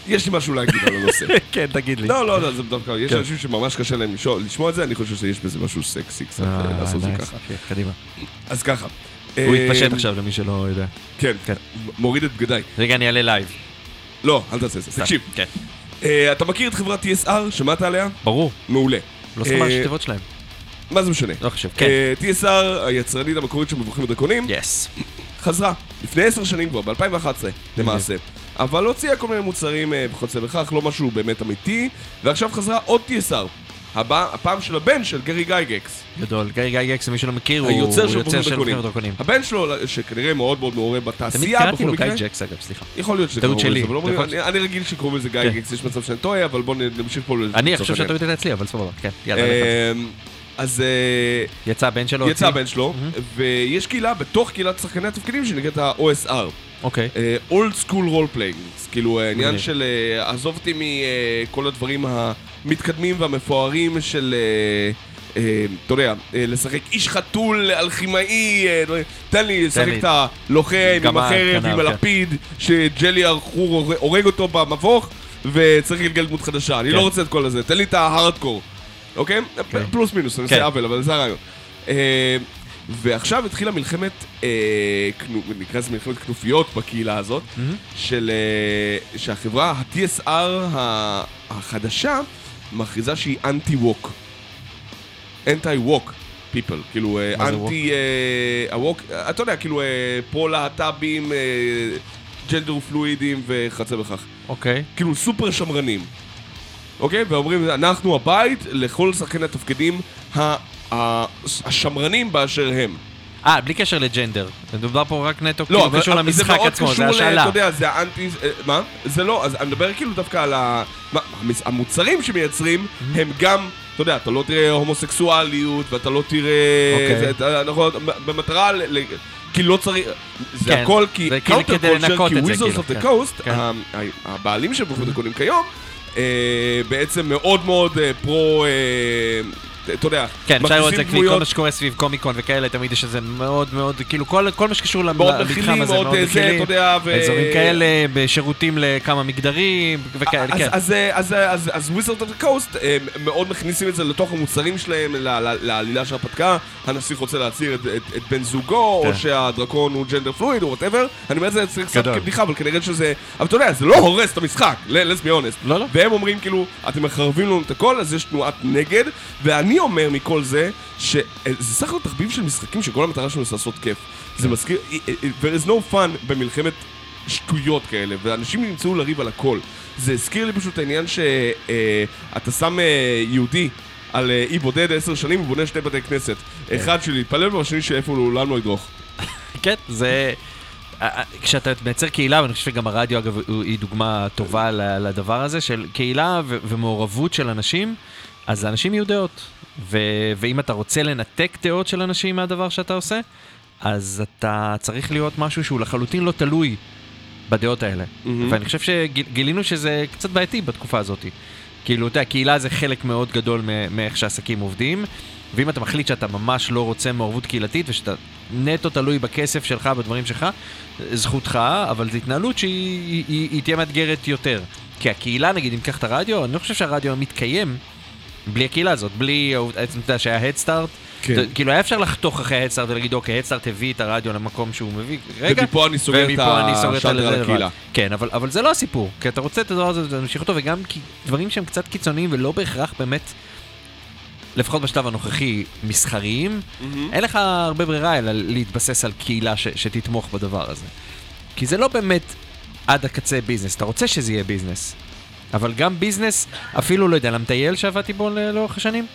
יש לי משהו להגיד על הנושא. כן, תגיד לי. לא, לא, לא, זה דווקא, יש כן. אנשים שממש קשה להם לשמוע את זה, אני חושב שיש בזה משהו סקסי קצת, אה, אה, לעשות את זה ככה. אוקיי, קדימה. אז ככה, הוא אה, התפשט עכשיו למי שלא יודע. כן, כן. מוריד את בגדיי. רגע, אני אעלה live. לא, אל תעשה את זה. תקשיב, כן. אתה מכיר את חברת TSR? שמעת עליה? ברור. מעולה. לא סתם אה, השתיבות שלהם. מה זה משנה? לא חושב. כן. TSR, היצרנית המקורית של מבוכים ודרקונים. חזרה. לפני עשר שנים כבר, ב-2011 למעשה. אבל הוציאה כל מיני מוצרים אה, וכיוצא בכך, לא משהו באמת אמיתי, ועכשיו חזרה עוד TSR. הבא, הפעם של הבן של גרי גייגקס. גדול. גרי גייגקס, למי שלא מכיר, הוא יוצר של מבוכים ודרקונים. ודרקונים. הבן שלו, שכנראה מאוד מאוד תמיד בתעשייה, קראתי בכל לו גיא. ג'קס אגב, סליחה. יכול להיות שזה. לזה, אבל לא יכול- אני רגיל שקוראים לזה כן. גייגקס, יש מצב שאני טועה, אבל בואו נמשיך פה. אני חושב. שהטעות הייתה אצלי, אבל סבבה. כן, יאללה. אמ, אז אה, יצא הבן שלו? יצא? הבן שלו, ויש קהילה בתוך קהילת שחקני התפקידים שנקראת ה-OSR. אוקיי. old school role playing, כאילו העניין מגניב. של אה, עזוב אותי מכל הדברים המתקדמים והמפוארים של, אה, אה, אתה יודע, אה, לשחק איש חתול, אלכימאי, אה. תן לי לשחק. את הלוחם עם החרב, עם כן. הלפיד, שג'לי ארחור הורג- אותו במבוך, וצריך לגלגל דמות חדשה. אני כן. לא רוצה את כל הזה, תן לי את ההארדקור, אוקיי? כן. פלוס מינוס, אני כן. עושה עוול, אבל זה הרעיון. ועכשיו התחילה מלחמת, אה, כנו- נקרא לזה מלחמת כנופיות בקהילה הזאת, של אה, שהחברה, ה-TSR החדשה, מכריזה שהיא אנטי-ווק. אנטי-ווק, people, כאילו אנטי... אה, הווק, אה, אתה יודע, כאילו אה, פרו-להט"בים, אה, ג'נדר פלואידים וכיוצא בכך. אוקיי. כאילו סופר שמרנים. אוקיי? ואומרים, אנחנו הבית לכל שחקני התפקידים השמרנים באשר הם. אה, בלי קשר לג'נדר. מדובר פה רק נטו, לא, כאילו אבל קשור אבל זה למשחק מאוד עצמו, זה קשור ל- השאלה. אתה יודע, זה האנטי... אה, מה? זה לא, אז אני מדבר כאילו דווקא על ה... מה, המוצרים שמייצרים הם גם... אתה יודע, אתה לא תראה הומוסקסואליות, ואתה לא תראה... אוקיי. נכון, במטרה ל... ל- כי לא צריך... זה כן, הכל כי... זה כאילו כדי לנקות כי את זה, Wizards כאילו, of the כן. Coast, כן. ה- ה- הבעלים של בוחרים דקונים כיום, אה, בעצם מאוד מאוד אה, פרו... אתה יודע, כן, אפשר לראות את זה כל מה שקורה סביב קומיקון וכאלה, תמיד יש איזה מאוד מאוד, כאילו כל כל מה שקשור למ- מאוד למתחם מכילים, הזה, מאוד מאוד אה, זה, מכילים. אתה יודע, ו... אזורים כאלה, בשירותים לכמה מגדרים, וכאלה, כן. אז, the Coast הם מאוד מכניסים את זה לתוך המוצרים שלהם, לעלילה של הרפתקה. הנסיך רוצה להצהיר את, את, את בן זוגו, כן. או שהדרקון הוא gender fluid, או whatever. אני אומר את זה צריך קצת. כבדיחה, אבל כנראה שזה... אבל אתה יודע, זה לא הורס את המשחק, let's be honest. לא, לא. והם אומרים כאילו, אתם מחרבים לנו את הכל, אז יש תנועת נגד, ואני אומר מכל זה, שזה סך הכל תחביב של משחקים שכל המטרה שלנו זה לעשות כיף. כן. זה מזכיר, there is no fun במלחמת שטויות כאלה, ואנשים נמצאו לריב על הכל. זה הזכיר לי פשוט את העניין שאתה שם אה, יהודי על אה, אי בודד עשר שנים, הוא בונה שני בתי כנסת. אחד של להתפלל והשני שאיפה הוא לעולם לא ידרוך. כן, זה... אה, אה, כשאתה מייצר קהילה, ואני חושב שגם הרדיו אגב היא דוגמה טובה לדבר הזה, של קהילה ומעורבות של אנשים, אז לאנשים יהיו דעות. ו- ואם אתה רוצה לנתק דעות של אנשים מהדבר שאתה עושה, אז אתה צריך להיות משהו שהוא לחלוטין לא תלוי בדעות האלה. מהמם. ואני חושב שגילינו שזה קצת בעייתי בתקופה הזאת. כאילו, אתה יודע, קהילה זה חלק מאוד גדול מאיך שעסקים עובדים, ואם אתה מחליט שאתה ממש לא רוצה מעורבות קהילתית ושאתה נטו תלוי בכסף שלך, בדברים שלך, זכותך, אבל זו התנהלות שהיא היא, היא, היא תהיה מאתגרת יותר. כי הקהילה, נגיד, אם ניקח את הרדיו, אני לא חושב שהרדיו מתקיים בלי הקהילה הזאת, בלי, אתה יודע שהיה הדסטארט, כן. כאילו היה אפשר לחתוך אחרי ההדסטארט ולהגיד, אוקיי, הדסטארט הביא את הרדיו למקום שהוא מביא, רגע, ומפה אני סוגר את השאטר על. הקהילה. כן, אבל, אבל זה לא הסיפור, כי אתה רוצה את הדבר הזה להמשיך אותו, וגם כי דברים שהם קצת קיצוניים ולא בהכרח באמת, לפחות בשלב הנוכחי, מסחריים, אין לך הרבה ברירה אלא להתבסס על קהילה ש, שתתמוך בדבר הזה. כי זה לא באמת עד הקצה ביזנס, אתה רוצה שזה יהיה ביזנס, אבל גם ביזנס, אפילו, לא יודע, למטייל שעבדתי בו לאורך השנים,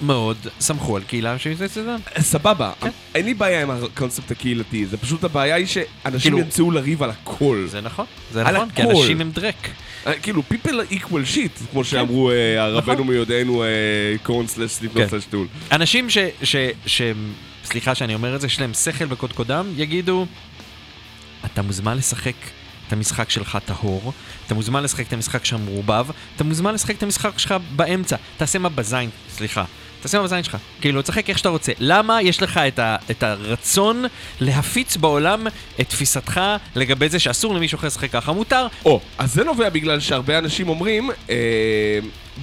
מאוד סמכו על קהילה שנמצאת אצלם. סבבה, כן. אין לי בעיה עם הקונספט הקהילתי, זה פשוט הבעיה היא שאנשים כאילו- ימצאו לריב על הכל. זה נכון, זה נכון, כי הכל. אנשים הם דרק. אה, כאילו, people equal shit, כמו שאמרו אה, הרבנו מיודענו קורן סלש סליפנר כן. סלש טול. אנשים ש... ש, ש סליחה שאני אומר את זה, יש להם שכל בקודקודם, יגידו, אתה מוזמן לשחק את המשחק שלך טהור, אתה מוזמן לשחק את המשחק שלך מעורבב, אתה מוזמן לשחק את המשחק שלך באמצע, תעשה מה בזין, סליחה. תעשה מה בזין שלך, כאילו, תשחק איך שאתה רוצה. למה יש לך את, ה, את הרצון להפיץ בעולם את תפיסתך לגבי זה שאסור למישהו אחר לשחק ככה? מותר, או, אז זה נובע בגלל שהרבה אנשים אומרים, אה,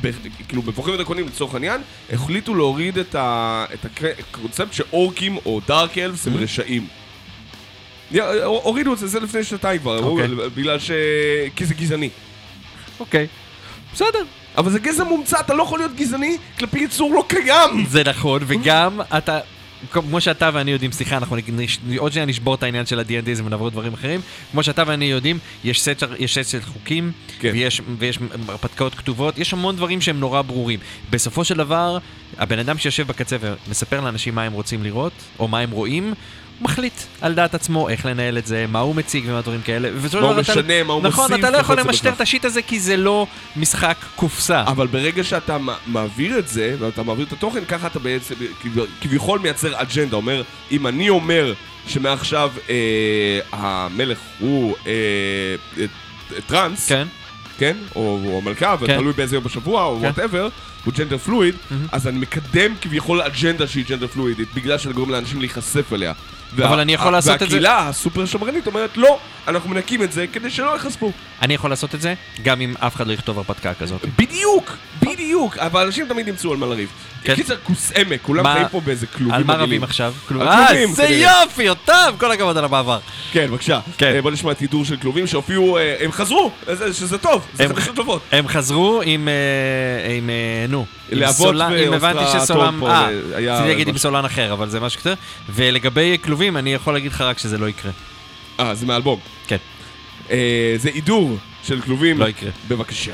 ב- כאילו בפורחים ודרקונים לצורך העניין, החליטו להוריד את, ה, את הקונספט שאורקים או דארק אלפס הם רשעים. הורידו את זה, זה לפני שנתיים כבר, אמרו, אוקיי. בגלל ש... כי זה גזעני. אוקיי. בסדר. אבל זה גזע מומצא, אתה לא יכול להיות גזעני כלפי יצור לא קיים! זה נכון, וגם אתה... כמו שאתה ואני יודעים, סליחה, אנחנו נש- עוד שניה נשבור את העניין של ה-D&D ונעבור לדברים אחרים. כמו שאתה ואני יודעים, יש סט, יש סט של חוקים, כן. ויש, ויש הרפתקאות כתובות, יש המון דברים שהם נורא ברורים. בסופו של דבר, הבן אדם שיושב בקצה ומספר לאנשים מה הם רוצים לראות, או מה הם רואים, מחליט על דעת עצמו איך לנהל את זה, מה הוא מציג ומה דברים כאלה. מה הוא אתה- משנה, מה הוא נכון, מוסיף אתה לא יכול למשטר. את ה shit הזה כי זה לא משחק קופסה. אבל ברגע שאתה מעביר את זה, ואתה מעביר את התוכן, ככה אתה בעצם כב- כביכול מייצר אג'נדה. אומר, אם אני אומר שמעכשיו אה, המלך הוא אה, אה, טראנס, כן. כן? או הוא המלכה, כן. ותלוי באיזה יום בשבוע, או כן. whatever, הוא gender fluid, אז אני מקדם כביכול אג'נדה שהיא gender fluid ית, בגלל שאני גורם לאנשים להיחשף אליה. אבל אני יכול לעשות את זה- והקהילה הסופר שמרנית אומרת, לא, אנחנו מנקים את זה כדי שלא ייחשפו. אני יכול לעשות את זה, גם אם אף אחד לא יכתוב הרפתקה כזאת. בדיוק, בדיוק, אבל אנשים תמיד ימצאו על מה לריב. כן. קיצר, כוס עמק, כולם חיים פה באיזה כלובים על מה. רבים עכשיו? אה, זה. יופי, אותם! כל הכבוד על המעבר. כן, בבקשה. כן. אה, בוא נשמע את הידור של כלובים שהופיעו, אה, הם חזרו, אה, זה- שזה טוב, זה חדשות טובות. הם חזרו עם, עם נו. להבות אם הבנתי פה, אה, רציתי להגיד עם. סולן אחר, אבל זה משהו כזה. ולגבי כלובים, אני יכול להגיד לך רק שזה לא יקרה. אה, זה מאלבום. כן. זה הידור של כלובים. לא יקרה. בבקשה.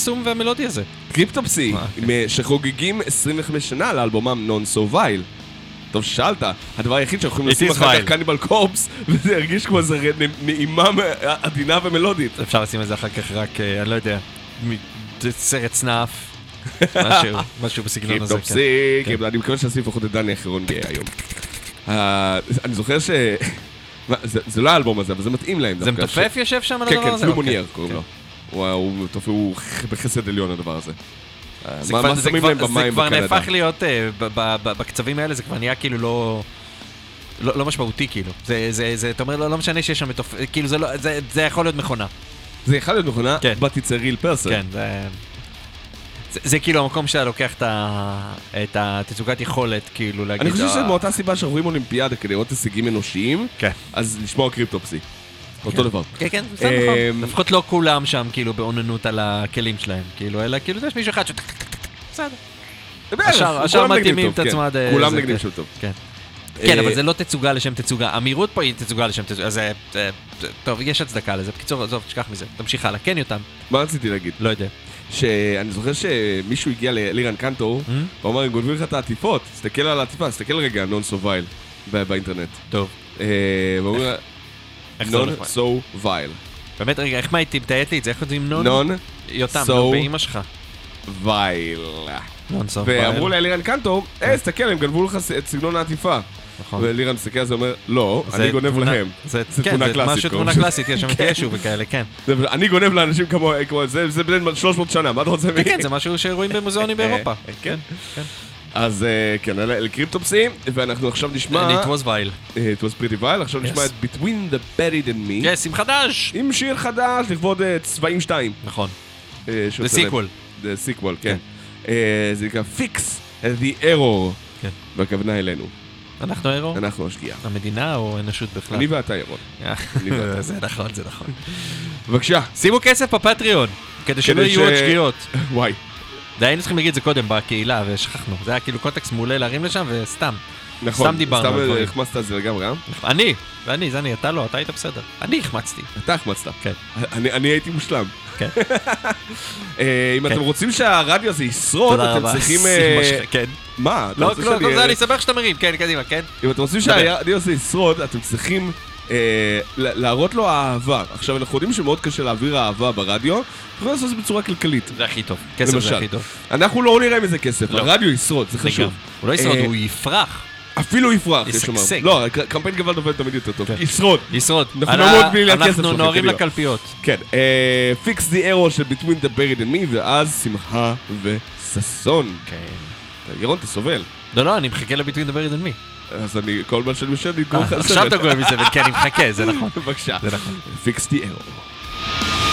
הקסום והמלודי הזה? קריפטופסי, שחוגגים 25 שנה לאלבומם נון סו וייל. טוב ששאלת, הדבר היחיד שאנחנו יכולים לשים אחר. כך קניבל קורפס, וזה הרגיש כמו איזה נעימה עדינה ומלודית. אפשר לשים את זה אחר כך רק, אה, אני לא יודע, סרט סנאף, משהו, משהו בסגנון הזה. כן. קריפטופסי, כן, אני מקווה שעשי לפחות את דני אחרון גאה היום. אה, אני זוכר ש... זה זה לא האלבום הזה, אבל זה מתאים להם זה דווקא. מתופף יושב שם על כן, הדבר כן, הזה? אוקיי. מונייר קוראים לו. הוא- בחסד עליון הדבר הזה. אה, זה מה כבר- מה זה שמים כבר- להם זה במים כבר בקנדה? נהפך להיות, אה, ב- בקצבים האלה זה כבר נהיה כאילו לא... לא לא משמעותי כאילו, זה, זה, זה, אתה אומר, לא, לא משנה שיש שם מתופף, כאילו זה, לא, זה, זה יכול להיות מכונה, זה יכול להיות מכונה, כן. but it's a real person. כן, זה, זה, זה כאילו המקום שאתה לוקח את, ה, את התצוגת יכולת, כאילו להגיד, אני חושב "אה, שזה מאותה סיבה שאנחנו רואים אולימפיאדה כדי לראות הישגים אנושיים, כן. אז לשמוע קריפטופסי. אותו דבר. כן, כן, בסדר, אמ, נכון. לפחות לא כולם שם כאילו באוננות על הכלים שלהם, כאילו, אלא כאילו יש מישהו אחד ש... בסדר. השאר- מתאימים את כן. עצמם עד, אה, כולם זה, נגנים כן. של טוב. כן. כן, אה, אבל זה לא תצוגה לשם תצוגה. המהירות פה היא תצוגה לשם תצוגה. אז אה, טוב, יש הצדקה לזה. בקיצור, עזוב, תשכח מזה. תמשיך הלאה. כן, יותם. מה רציתי להגיד? לא יודע. שאני זוכר שמישהו הגיע לאלירן קנטור, Hmm? הוא אמר, הם גונבים לך את העטיפות, תסתכל על העטיפה, תסתכל רגע, נון סו וייל, באינטרנט. טוב. נון? סו וייל. באמת, רגע, איך מה הייתי מתיית לי את זה? איך כותבים נון? נון יותם, so- נו, באמא שלך. וייל. נון סוף. ואמרו לאלירן קנטור, אה, תסתכל, הם גנבו לך את סגנון העטיפה. נכון. ואלירן מסתכל על זה ואומר, לא, זה אני גונב תמונה- להם. זה זה כן, תמונה זה קלאסית, משהו קוראים תמונה לזה. קלאסית, יש שם את כן. ישו וכאלה, כן. זה- אני גונב לאנשים כמו, זה, זה בן 300 שנה, מה אתה רוצה? כן, כן, זה משהו שרואים במוזיאונים באירופה. כן, כן. אז אה, כן, אלה אלה Cryptopsy, ואנחנו עכשיו נשמע... And it was vile. אה, It was pretty vile, עכשיו. נשמע את Between the Buried and Me. Yes, עם חדש! עם שיר חדש לכבוד אה, צבעים 2. נכון. זה. sequel. זה sequel, כן. אה, זה נקרא Fix the Error. כן. והכוונה אלינו. אנחנו error? אנחנו השגיאה. המדינה או האנושות בכלל? אני ואתה ואתה. זה נכון, זה נכון. בבקשה. שימו כסף ב Patreon, כדי שלא יהיו עוד שגיאות. וואי. זה היינו צריכים להגיד את זה קודם בקהילה, ושכחנו. זה היה כאילו קונטקסט מעולה להרים לשם, וסתם. נכון. סתם דיברנו על סתם. החמצת את זה לגמרי, אה? אני, ואני, זה אני, אתה לא, אתה היית בסדר. אני החמצתי. אתה החמצת. כן. אני אני הייתי מושלם. כן. אה, אם כן. אתם רוצים שהרדיו הזה ישרוד, אתם. צריכים... אה, כן. מה? לא, כל זה אה, אני שמח שאתה מרים, כן, קדימה, כן. אם אתם רוצים. שהרדיו הזה ישרוד, אתם צריכים אה, להראות לו אהבה. עכשיו, אנחנו יודעים שמאוד קשה להעביר אהבה ברדיו, אנחנו יכולים לעשות את זה בצורה כלכלית. זה הכי טוב. כסף זה. הכי טוב. אנחנו לא נראה מזה כסף, לא. הרדיו ישרוד, זה. חשוב. הוא לא ישרוד, אה, הוא יפרח. אפילו יפרח, יש לומר. לא, קמפיין גבל עובד תמיד יותר טוב. כן. ישרוד. ישרוד. אנחנו נוהרים קדימה. לקלפיות. כן, פיקס די ארו של Between the Buried and Me, ואז שמחה וששון. כן. ירון, אתה סובל. לא, לא, אני מחכה לביטוי לדבר איתן מי. אז אני, כל מה שאני יושב, אני אגרום לך אה, עכשיו אתה גורם מזה, כן, אני מחכה, זה נכון. בבקשה. זה נכון. פיקס די ארו.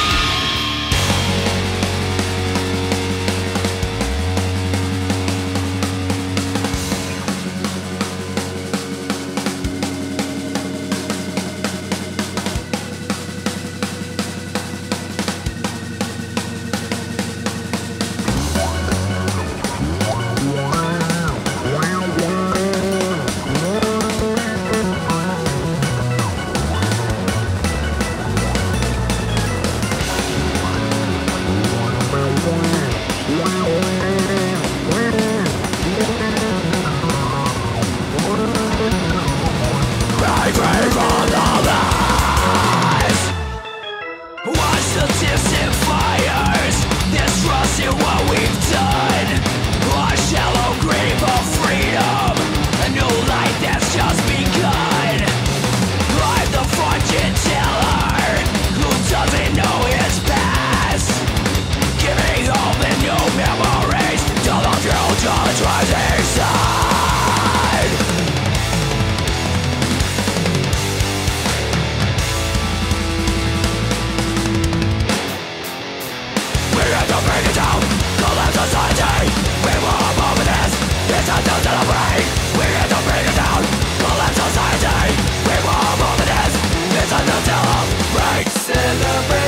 Right, celebrate.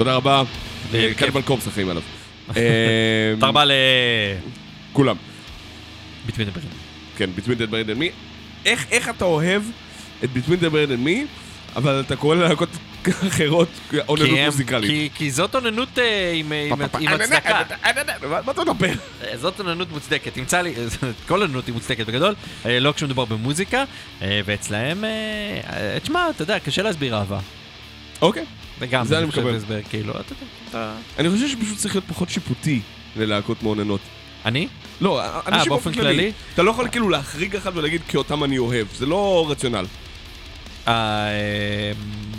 תודה רבה. קניבל קורפס אחראים עליו. אה, תודה רבה ל... כולם. ביטווין הברים. כן, Between Dead Bird and Me. איך, אתה אוהב את Dead Bird and Me, אבל אתה קורא ללהקות אחרות אוננות מוזיקלית? כי, זאת אוננות אה, עם, הצדקה. מה אתה מדבר? אה, זאת אוננות מוצדקת, תמצא לי, כל אוננות היא מוצדקת בגדול, אה, לא כשמדובר במוזיקה, אה, ואצלהם, אה, אה, תשמע, אתה יודע, קשה להסביר אהבה. אוקיי. וגם, זה אני מקבל. הסבר, כאילו, אתה יודע. אני חושב שפשוט צריך להיות פחות שיפוטי ללהקות מאוננות. אני? לא, אנשים באופן כללי? אתה לא יכול כאילו להחריג אחד ולהגיד כי אותם אני אוהב, זה לא רציונל. אה,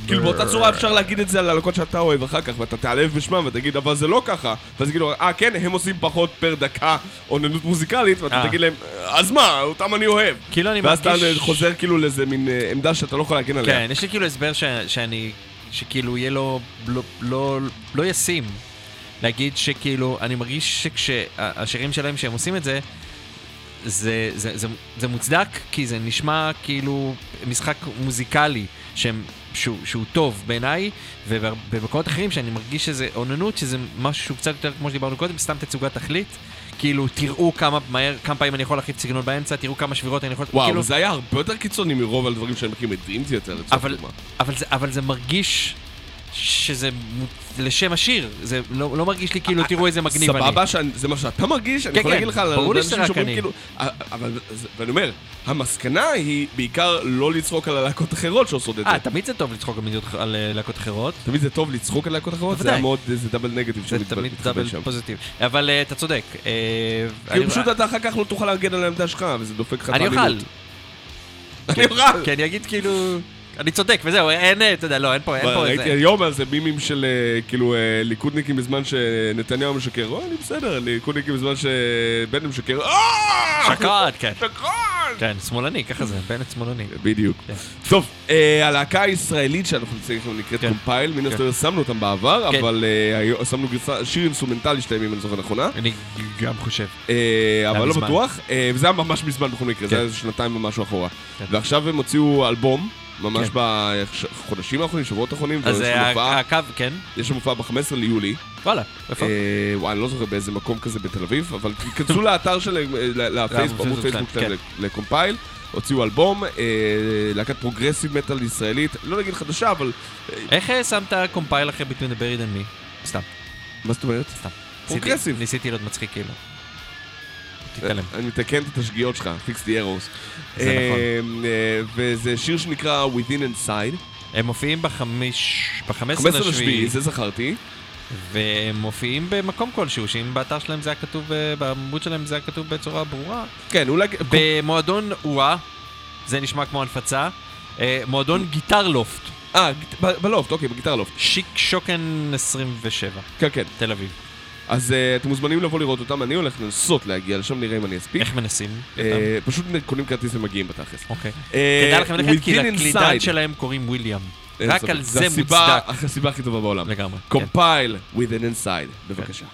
כאילו באותה צורה אפשר להגיד את זה על הלהקות שאתה אוהב אחר כך, ואתה תיעלב בשמם ותגיד, אבל זה לא ככה. ואז יגידו, אה כן, הם עושים פחות פר דקה אוננות מוזיקלית, ואתה אה. תגיד להם, אז מה, אותם אני אוהב. כאילו אני ואז אתה מרגיש... חוזר כאילו לאיזה מין אה, עמדה שאתה לא יכול להגן עליה. כן, יש לי כאילו הסבר שאני, שכאילו יהיה לו לא, לא, לא ישים. להגיד שכאילו, אני מרגיש שכשהשירים שלהם שהם עושים את זה, זה, זה, זה, זה מוצדק, כי זה נשמע כאילו משחק מוזיקלי שהם, שהוא, שהוא טוב בעיניי, ובמקומות אחרים שאני מרגיש שזה אוננות, שזה משהו שהוא קצת יותר, כמו שדיברנו קודם, סתם תצוגת תכלית. כאילו, תראו כמה מהר, כמה פעמים אני יכול להחליף סגנון באמצע, תראו כמה שבירות אני יכול... וואו, כאילו, זה היה הרבה יותר קיצוני מרוב הדברים שאני מכיר תיאטר, לצורך אבל. אבל, זה, אבל זה מרגיש שזה לשם השיר, זה לא, לא מרגיש לי כאילו תראו איזה מגניב אני. סבבה, שאני- זה מה שאתה מרגיש, אני כן, יכול כן, להגיד לך על ברור לי אנשים שזה רק שאומרים אני. כאילו... אה, אבל, ואני אומר, המסקנה היא בעיקר לא לצחוק על הלהקות אחרות שעושות את אה, זה. תמיד זה טוב לצחוק על אה, להקות אחרות. תמיד זה טוב לצחוק על להקות אחרות, זה. היה מאוד, זה דאבל נגטיב זה תמיד דאבל. פוזיטיב. אבל אה, אתה צודק. אה, אני- פשוט אתה אחר כך לא תוכל להגן על העמדה שלך, וזה דופק לך את אני אוכל. האמינות. אני אוכל! כי אני אגיד כאילו... אני צודק, וזהו, אין, אה, אתה יודע, לא, אין פה, אין פה ראיתי איזה... היום על זה מימים של אה, כאילו אה, ליכודניקים בזמן שנתניהו משקר, אוי, אני בסדר, ליכודניקים בזמן שבנט משקר! שקרן, כן. שקרן! כן, שמאלני, ככה זה, בנט שמאלני. בדיוק. כן. טוב, הלהקה הישראלית שאנחנו עכשיו נקראת כן. קומפייל, מן כן. הסתם שמנו אותם בעבר. אבל שמנו שיר אינסטרומנטלי שלהם, אם אני זוכר נכונה, אני גם חושב. אבל לא. בטוח, וזה היה ממש מזמן בכל מקרה, זה. היה שנתיים ומשהו אחורה. ועכשיו הם הוציאו אלבום ממש כן. בחודשים האחרונים, שבועות האחרונים, אז הקו, כן, יש שם הופעה ב-15 ליולי. וואלה, איפה? אה, וואי, אני לא זוכר באיזה מקום כזה בתל אביב, אבל תיכנסו לאתר שלהם, אה, לפייסבוק, עמוד פייסבוק שלהם, שלהם לקומפייל, הוציאו אלבום, אה, להקת progressive metal ישראלית, לא נגיד חדשה, אבל... אה, איך אה, שמת קומפייל אחרי Between the Buried and Me? סתם, מה זאת אומרת? סתם. progressive. ניסיתי להיות מצחיק כאילו. תתעלם. אני מתקן את השגיאות שלך, fix the errors. זה נכון. אה, אה, וזה שיר שנקרא Within Inside. הם מופיעים בחמיש... ב-15 15 לשביעי, זה זכרתי. והם מופיעים במקום כלשהו, שאם באתר שלהם זה היה כתוב, אה, בעמוד שלהם זה היה כתוב בצורה ברורה. כן, אולי... במועדון וואה, זה נשמע כמו הנפצה, מועדון גיטר לופט, אה, בלופט, אוקיי, בגיטר לופט. שיק שוקן 27, כן, כן. תל אביב. אז אה, אתם מוזמנים לבוא לראות אותם, אני הולך לנסות להגיע לשם, נראה אם אני אספיק. איך מנסים? אה, פשוט קונים כרטיס ומגיעים בתכלס. אוקיי. אה, כדאי לכם ללכת, כי Within לקלידן. שלהם קוראים וויליאם. רק. על זה מוצדק. הסיבה הכי טובה בעולם. לגמרי. כן. Compile with an inside, בבקשה.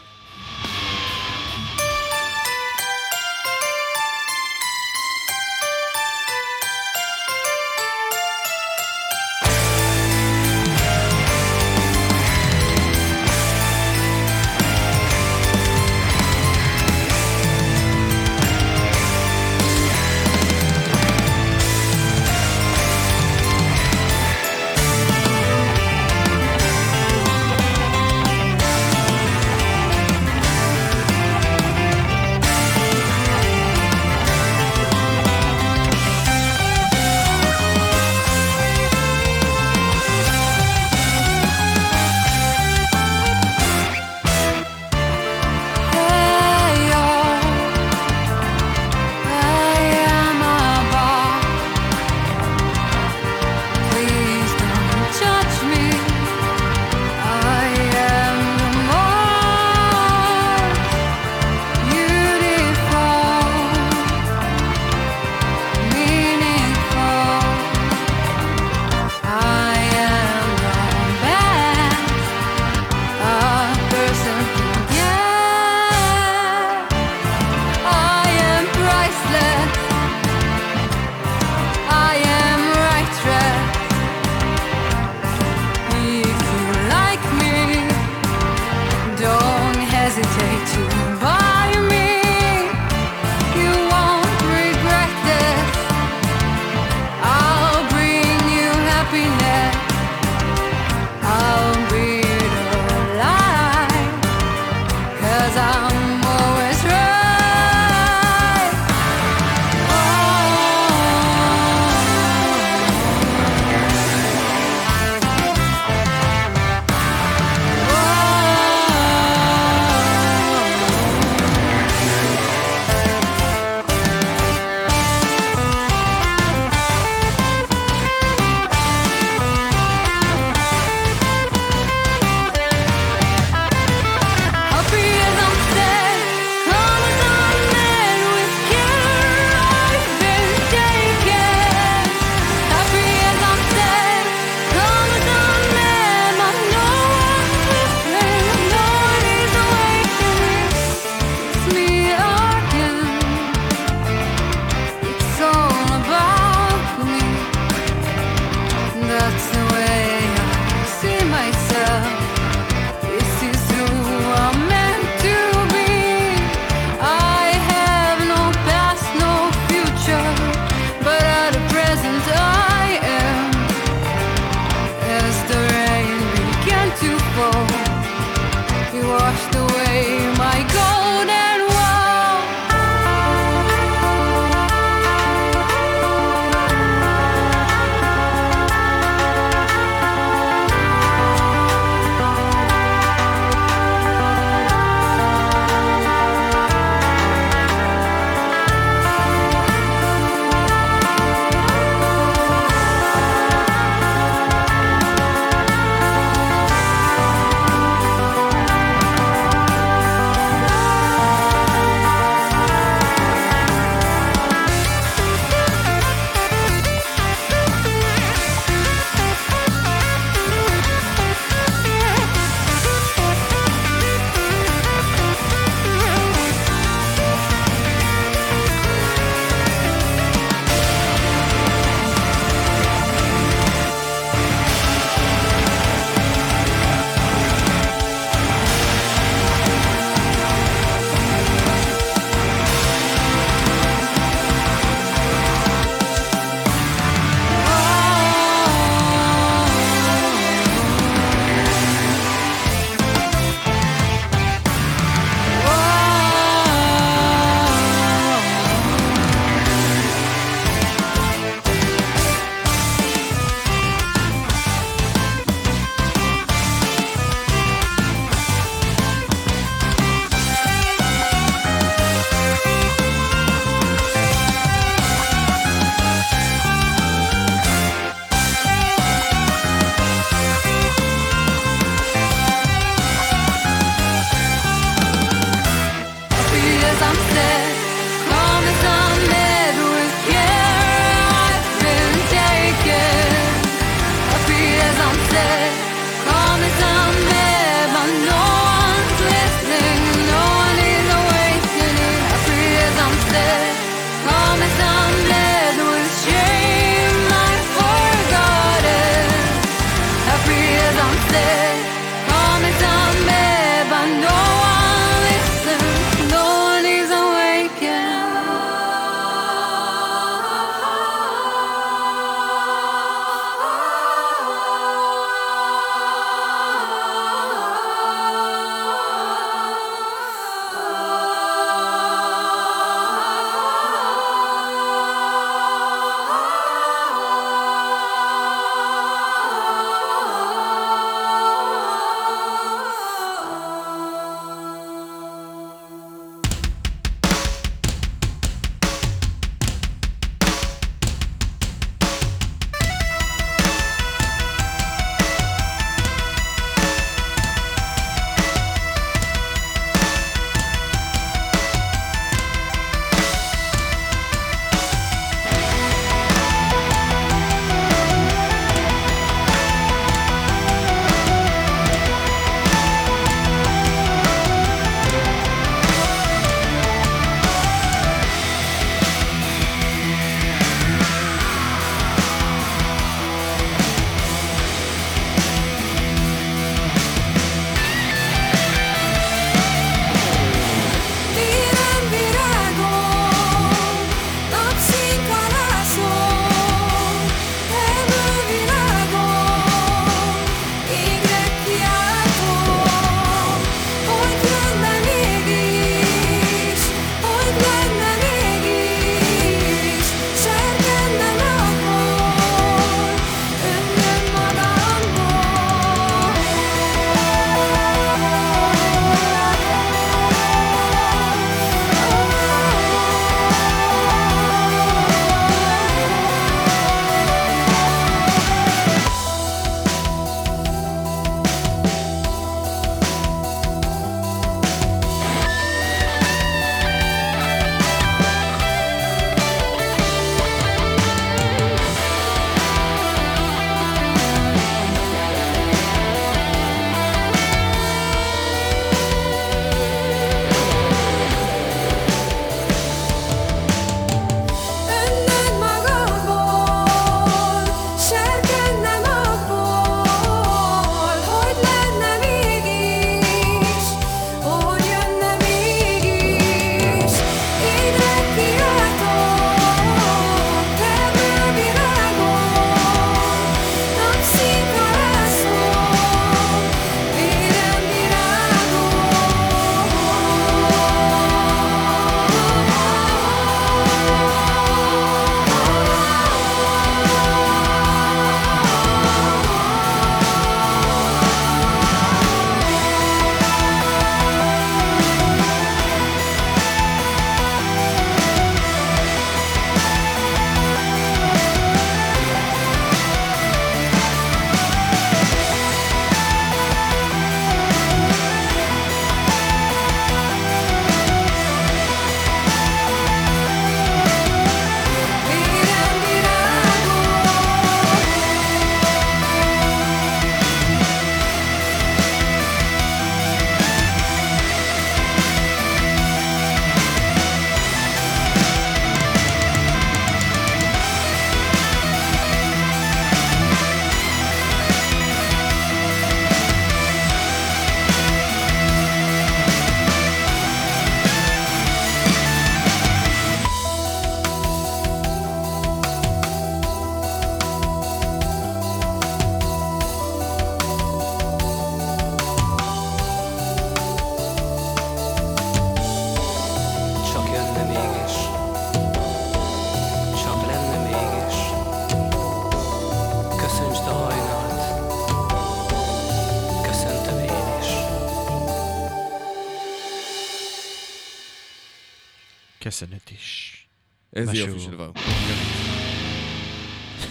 איזה יופי של דבר.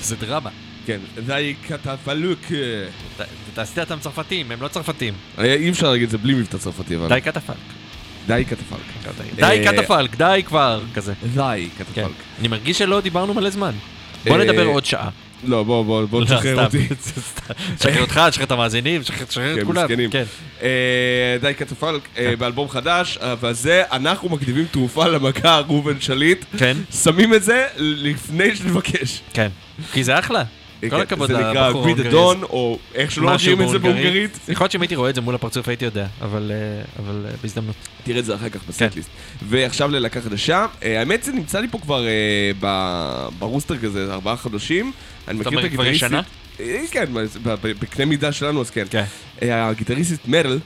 זה דרמה. כן, די קטפלוק. תעשי אותם צרפתים, הם לא צרפתים. אי אפשר להגיד את זה בלי מבטא צרפתי, אבל... די קטפלק. די קטפלק. די אה, קטפלק, די כבר, כזה. די כן. קטפלק. אני מרגיש שלא דיברנו מלא זמן. בוא אה, נדבר עוד שעה. לא, בוא, בוא, בוא לא, תשחרר. אותי. תשחרר אותך, תשחרר את המאזינים, תשחרר את כן, כולם. מסכנים. כן. אה, די קטפלק, אה, באלבום חדש, אבל זה, אנחנו מקדימים תרופה למכה ראובן שליט. כן, שמים את זה לפני שנבקש. כן. כי זה אחלה. כל כן, הכבוד זה נקרא לבחור גריד ההונגרי אדון, או איך שלא מכירים את זה בהונגרית. יכול להיות שאם הייתי רואה את זה מול הפרצוף הייתי יודע, אבל אה, אה, בהזדמנות. תראה את זה אחר כך כן. בסטליסט. ועכשיו ללהקה חדשה. אה, האמת זה נמצא לי פה כבר אה, ברוסטר כזה ארבעה חודשים. אני מכיר את אומרת, כבר הגיטריסטית. ישנה? אה, כן, בקנה מידה שלנו אז כן. כן. אה, הגיטריסטית מרל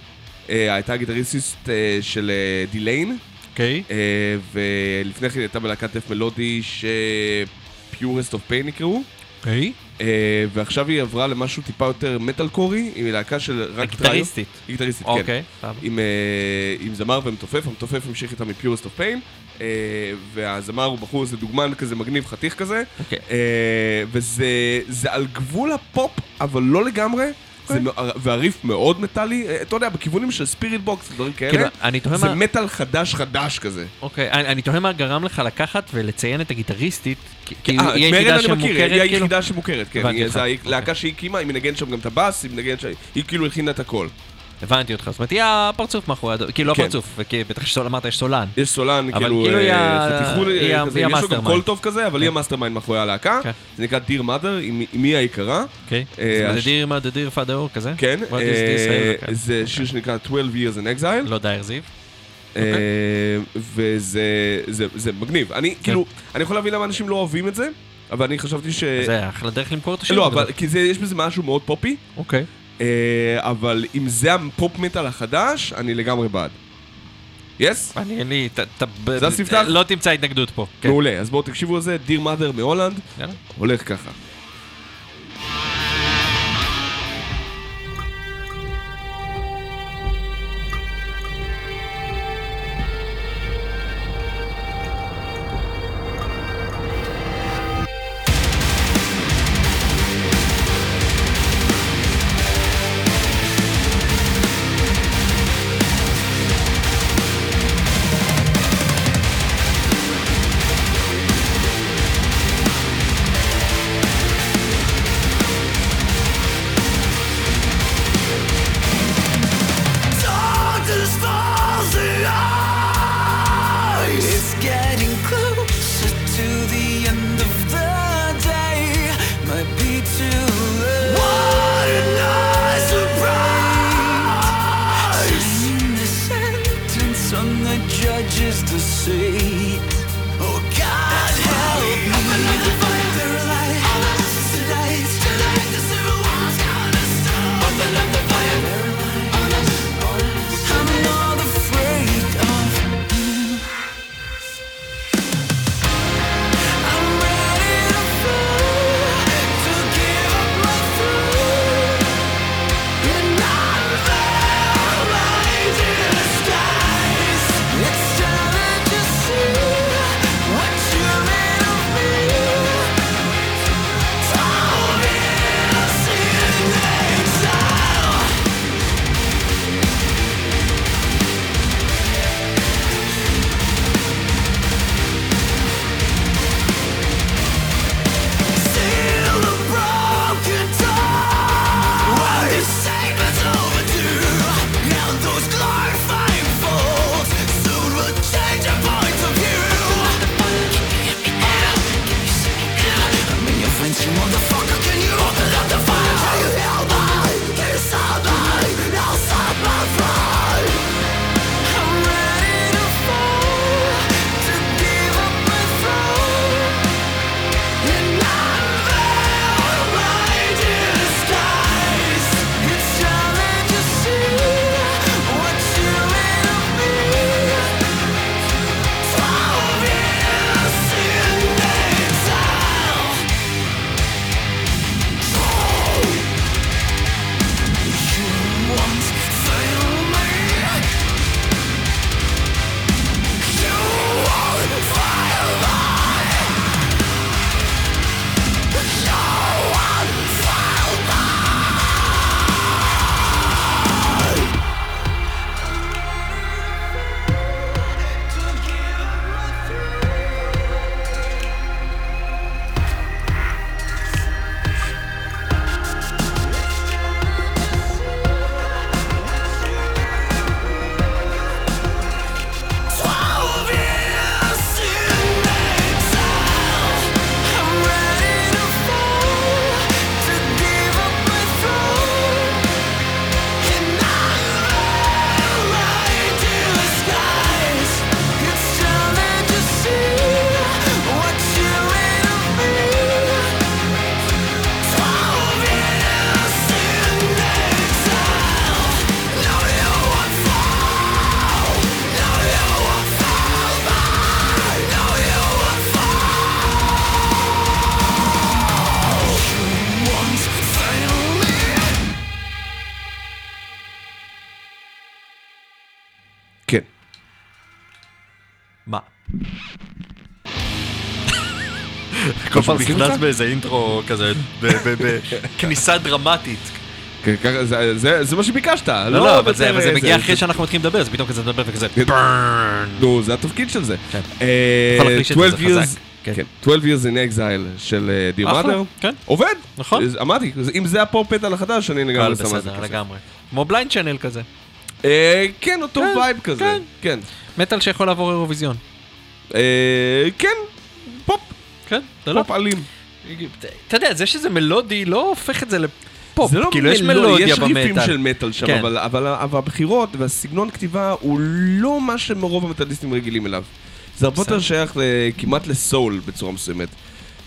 אה, הייתה הגיטריסטית של Delain. אוקיי. ולפני כן הייתה בלהקת death מלודי ש... Purest of Pain נקראו. אוקיי. אה, ועכשיו היא עברה למשהו טיפה יותר מטאל קורי, עם להקה של רק טריו. הגיטריסטית. גיטריסטית, כן. אוקיי. עם, אה, עם זמר ומתופף, המתופף המשיך איתה of Pain, אה, והזמר הוא בחור איזה דוגמן כזה מגניב, חתיך כזה, אוקיי. אה, וזה זה על גבול הפופ, אבל לא לגמרי, זה, והריף מאוד מטאלי, אה, אתה יודע, בכיוונים של Spiritbox ודברים כאלה, כאילו, זה מטאל חדש חדש כזה. אוקיי, אני אני תוהה מה גרם לך לקחת ולציין את הגיטריסטית, כי אה, היא את היחידה שמוכרת, היא כאילו? היחידה שמוכרת, כן. זה אוקיי. הלהקה שהיא הקימה, היא מנגנת שם גם את הבאס, היא מנגנת שם, היא כאילו הכינה את הכל. הבנתי אותך, זאת אומרת, היא הפרצוף מאחורי, כאילו לא כן. הפרצוף, וכי בטח אמרת יש סולן. יש סולן, כאילו, כאילו אה, חתיכול, היא ה- כזה, היא יש לו גם. קול טוב כזה, אבל היא כן. ה mastermind מאחורי הלהקה. כן. זה נקרא Dear Mother, אמי היקרה. אוקיי? אה, הש- Dear מה Dear Father כזה? כן, אה? אה, זה שיר שנקרא 12 Years in Exile. לא Dear זיו. אה, וזה זה- זה מגניב. אני, כאילו, אני יכול להבין למה אנשים לא אוהבים את זה, אבל אני חשבתי ש... זה אחלה דרך למכור את השיר. לא, אבל כי זה- יש בזה משהו מאוד פופי. אוקיי. אה, אבל אם זה הפופ מטאל החדש, אני לגמרי בעד. Yes? אני אין לי... זה הספתח? לא תמצא התנגדות פה. כן. מעולה. אז בואו תקשיבו לזה, דיר מאדר מהולנד. הולך ככה. כל פעם נכנס? באיזה אינטרו כזה, בכניסה דרמטית. כן, ככה, זה- זה זה מה שביקשת, לא, לא, אבל זה יותר, אבל זה אה, מגיע אחרי שאנחנו מתחילים לדבר, אז פתאום כזה מדבר וכזה... נו, זה התפקיד של זה. כן. אה, יכול להחליש את זה, 12 זה years- חזק. כן. כן, 12 years in exile של אה, Dear Mother. כן. עובד. נכון. אמרתי, אם זה הפופ מטאל החדש, אני לגמרי שם על זה. כמו Blind Channel כזה. אה, כן, אותו כן, vibe כזה. כן. מטאל שיכול לעבור אירוויזיון. אה, כן, פופ, כן, זה לא... פופ אלים. אתה יודע, זה שזה מלודי לא הופך את זה לפופ. זה לא כאילו, יש מלודי, מלודיה יש ריפים במטאל. של מטאל שם, כן. אבל, אבל, אבל הבחירות והסגנון כתיבה הוא לא מה שרוב המטאליסטים רגילים אליו. זה הרבה יותר. שייך ל- כמעט לסול בצורה מסוימת.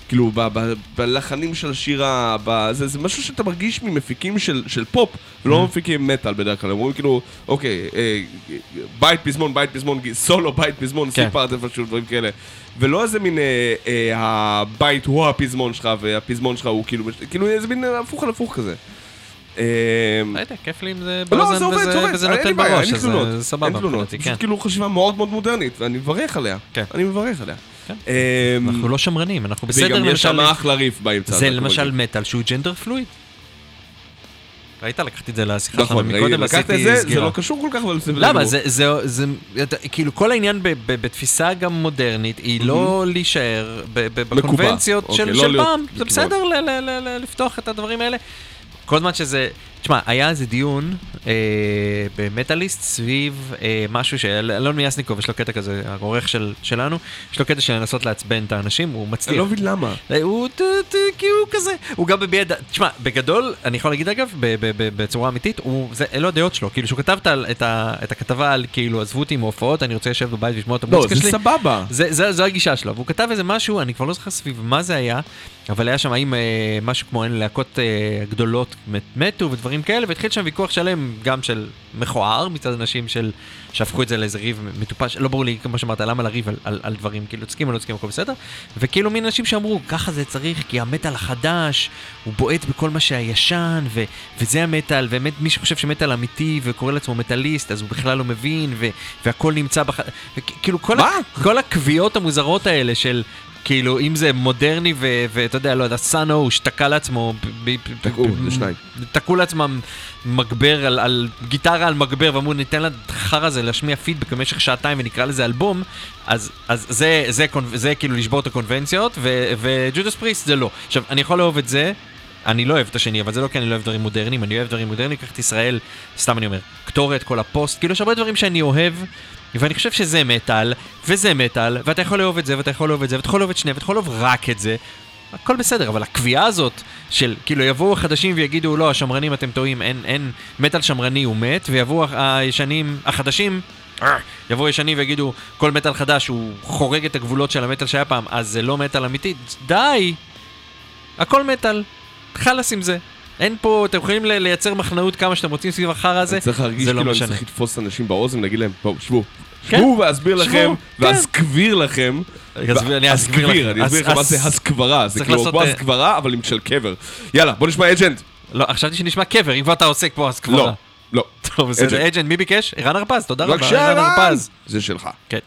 כאילו, ב- ב- בלחנים של השירה, זה, זה משהו שאתה מרגיש ממפיקים של, של פופ. לא מפיקים מטאל בדרך כלל. הם אומרים כאילו, אוקיי, אה, בית פזמון, בית פזמון, סולו, בית פזמון, כן. סיפארט איפשהו, דברים כאלה. ולא איזה מין, אה, אה, הבית הוא הפזמון שלך, והפזמון שלך הוא כאילו, כאילו איזה מין הפוך על הפוך כזה. אה, לא יודע, כיף לי עם זה לא, עובד, וזה- נותן בראש, אז זה סבבה אין תלונות, זה כן. פשוט כאילו חשיבה מאוד מאוד מודרנית, ואני מברך עליה. כן. אני מברך עליה. כן. אה, אנחנו לא שמרנים, אנחנו בסדר וגם יש שם. אחלה ריף באמצע. זה למשל. מטאל שהוא ג'נדר פלואיד. ראית? לקחתי את זה לשיחה נכון, שלנו מקודם, לקחת את עשיתי זה, זה סגירה. לא קשור כל כך, אבל זה... למה? זה, זה, זה, כאילו כל העניין בתפיסה גם מודרנית היא לא להישאר בקונבנציות אוקיי, של, לא של להיות פעם, זה מקובע. בסדר לפתוח את הדברים האלה. כל זמן שזה, תשמע, היה איזה דיון אה, במטאליסט סביב אה, משהו שאלון מיאסניקוב, יש לו קטע כזה, העורך של, שלנו, יש לו קטע של לנסות לעצבן את האנשים, הוא מצליח. אני לא מבין למה. אה, הוא, ט- ט- כי הוא כזה, הוא גם מביע דעה, תשמע, בגדול, אני יכול להגיד אגב, ב- ב- ב- בצורה אמיתית, הוא, זה, אלו הדעות שלו, כאילו שהוא כתב את, את, את הכתבה על כאילו, עזבו אותי מהופעות, אני רוצה לשבת בבית ולשמוע את לא, המוזיקה זה שלי. סבבה. זה, זה, זו הגישה שלו, והוא כתב איזה משהו, אני כבר לא זוכר סביב מה זה היה, אבל היה שם האם אה, משהו כמו אין להקות אה, גדולות מת- מתו ודברים כאלה, והתחיל שם ויכוח שלם, גם של מכוער מצד אנשים של, שהפכו את זה לאיזה ריב מטופש, לא ברור לי, כמו שאמרת, למה לריב על, על, על דברים, כאילו, תסכים או לא תסכים, הכל בסדר, וכאילו מין אנשים שאמרו, ככה זה צריך, כי המטאל החדש, הוא בועט בכל מה שהישן, ו, וזה המטאל, ובאמת מי שחושב שמטאל אמיתי וקורא לעצמו מטאליסט, אז הוא בכלל לא מבין, ו, והכל נמצא בח... וכאילו כל, מה? כל הקביעות המוזרות האלה של... כאילו, אם זה מודרני ואתה יודע, לא יודע, סאנו, הוא שתקע לעצמו... תקעו, זה שניים. תקעו לעצמם מגבר על, על גיטרה על מגבר, ואמרו, ניתן לחרא הזה להשמיע פידבק במשך שעתיים ונקרא לזה אלבום, אז, אז זה, זה, קונ- זה כאילו לשבור את הקונבנציות, ו- וג'ודס פריסט זה לא. עכשיו, אני יכול לאהוב את זה, אני לא אוהב את השני, אבל זה לא כי אני לא אוהב דברים מודרניים, אני אוהב דברים מודרניים, קח את ישראל, סתם אני אומר, קטורת, כל הפוסט, כאילו יש הרבה דברים שאני אוהב, ואני חושב שזה מטאל, וזה מטאל, ואתה יכול לאהוב את זה, ואתה יכול לאהוב את זה, ואתה יכול לאהוב את שניהם, ואתה יכול לאהוב רק את זה. הכל בסדר, אבל הקביעה הזאת של כאילו יבואו החדשים ויגידו לא, השמרנים אתם טועים, אין, אין, מטאל שמרני הוא מת, ויבואו הישנים, החדשים, אה, יבואו ישנים ויגידו כל מטאל חדש הוא חורג את הגבולות של המטאל שהיה פעם, אז זה לא מטאל אמיתי, די, הכל מטאל, חלאס עם זה. אין פה, אתם יכולים לייצר מחנאות כמה שאתם רוצים סביב החרא הזה, אני צריך להרגיש זה לא כאילו אני משנה. צריך לתפוס אנשים באוזן ולהגיד להם, בואו, שבו. כן. שבו ואסביר שבו, לכם, כן. ואסביר לכם. אני אסביר לכם. אני אסביר לכם מה זה הסקברה, זה כאילו כמו אה, הסקברה, אבל עם של קבר. יאללה, בוא נשמע אג'נט. לא, חשבתי שנשמע קבר, אם כבר אתה עוסק פה אז כבר. לא, לא. טוב, בסדר, אג'נט. מי ביקש? ערן הרפז, תודה רבה. בבקשה, ערן ערן! הרפז. זה שלך. כן.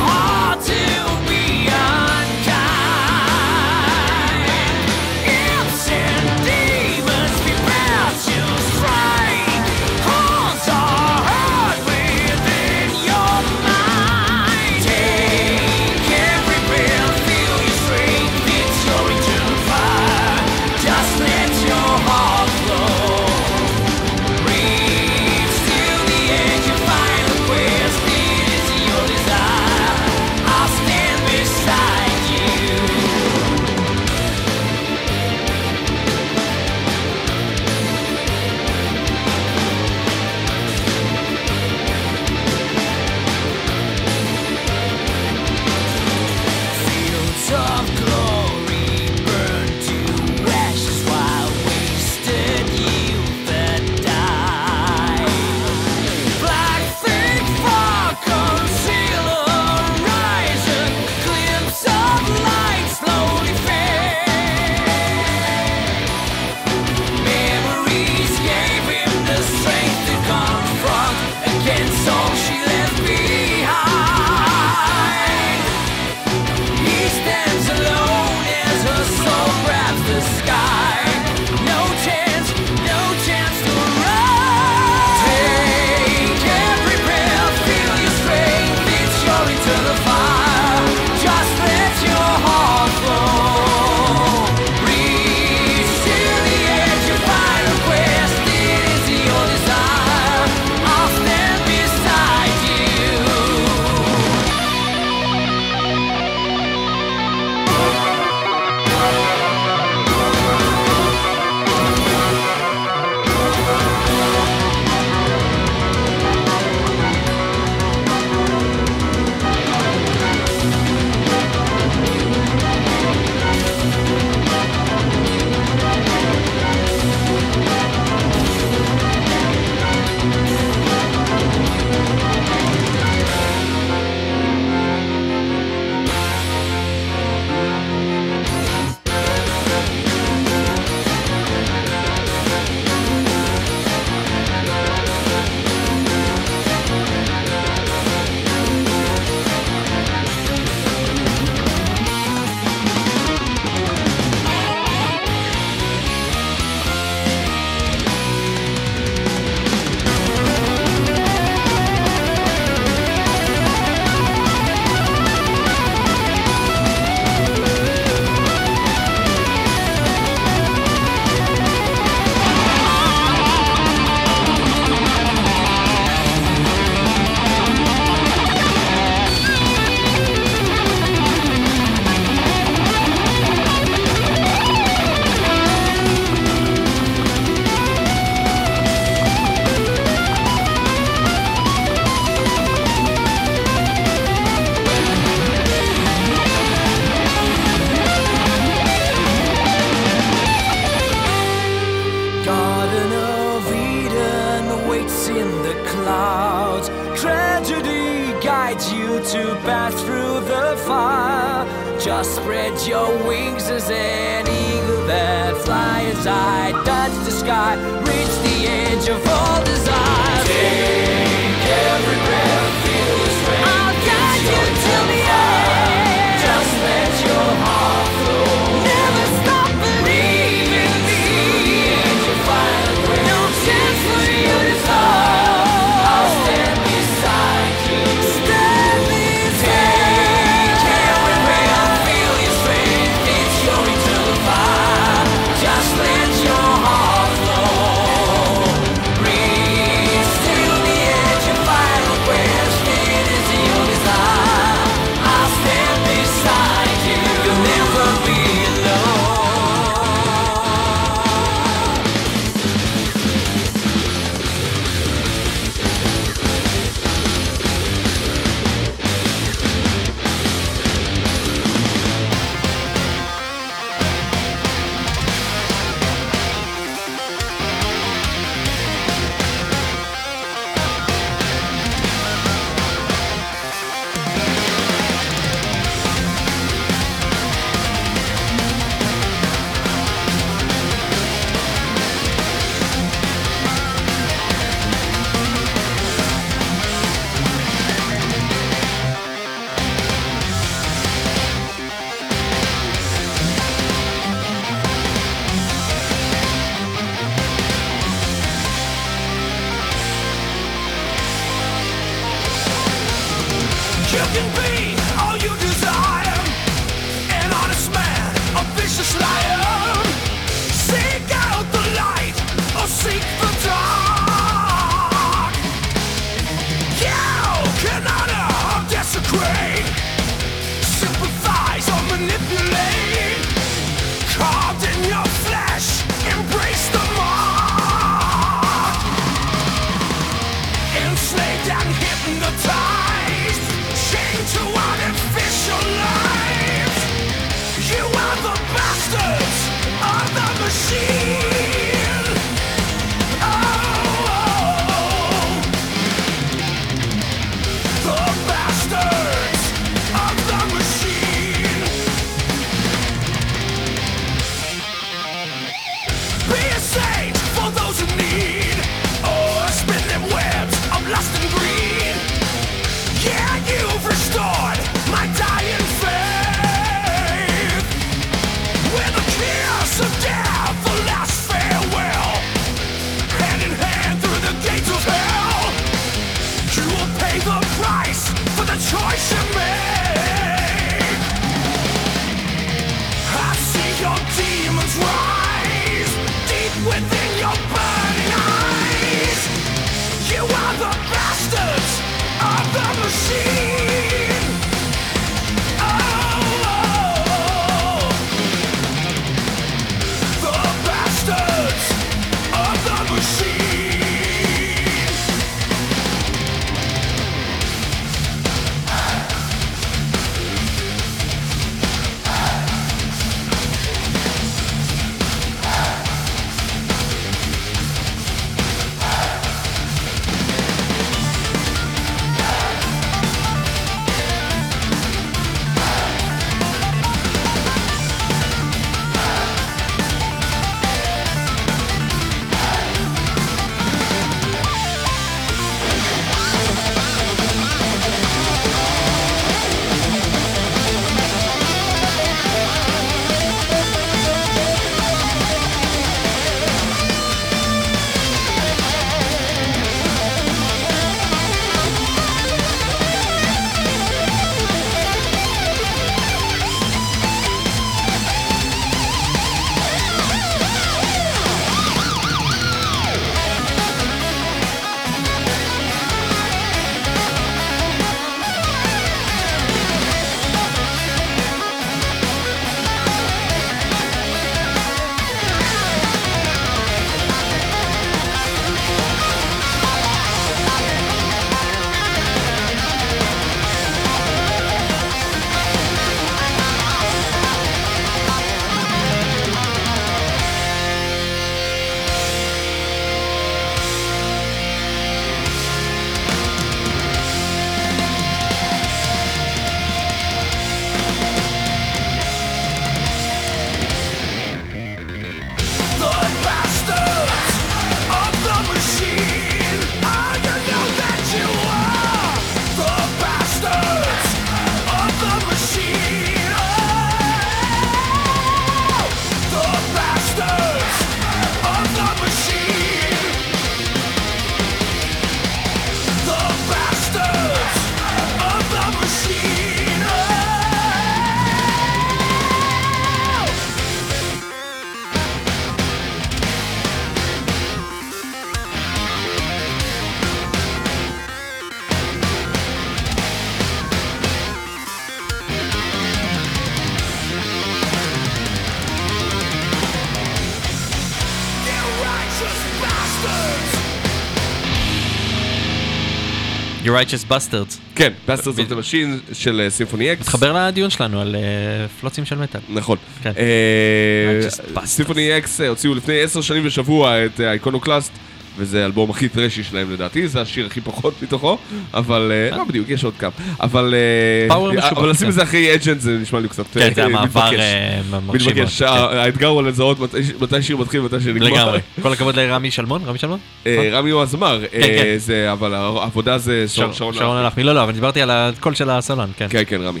You righteous bastards. כן, Bastards of the Machine של Symphony X. מתחבר לדיון שלנו על אה, פלוצים של מטאל. נכון. כן. אה. Symphony X אה, הוציאו לפני עשר שנים ושבוע את ה Iconoclast, וזה האלבום הכי thrash י שלהם לדעתי, זה השיר הכי פחות מתוכו, אבל אה, לא בדיוק, יש עוד כמה. אבל אה, power משובח, אבל לשים כן. את זה אחרי אג'נט זה נשמע לי קצת כן, זה אה, המעבר מתבקש. אה, מרשים. מתבקש, כן. האתגר הוא לזהות מתי- שיר מתחיל ומתי שיר נגמר. לגמרי. כל הכבוד לרמי שלמון, רמי שלמון? אה, רמי הוא הזמר, אה, כן. זה- אבל העבודה זה שרון הלחמי, לא, לא, אבל דיברתי על הקול של הסולן, כן. כן, כן, רמי.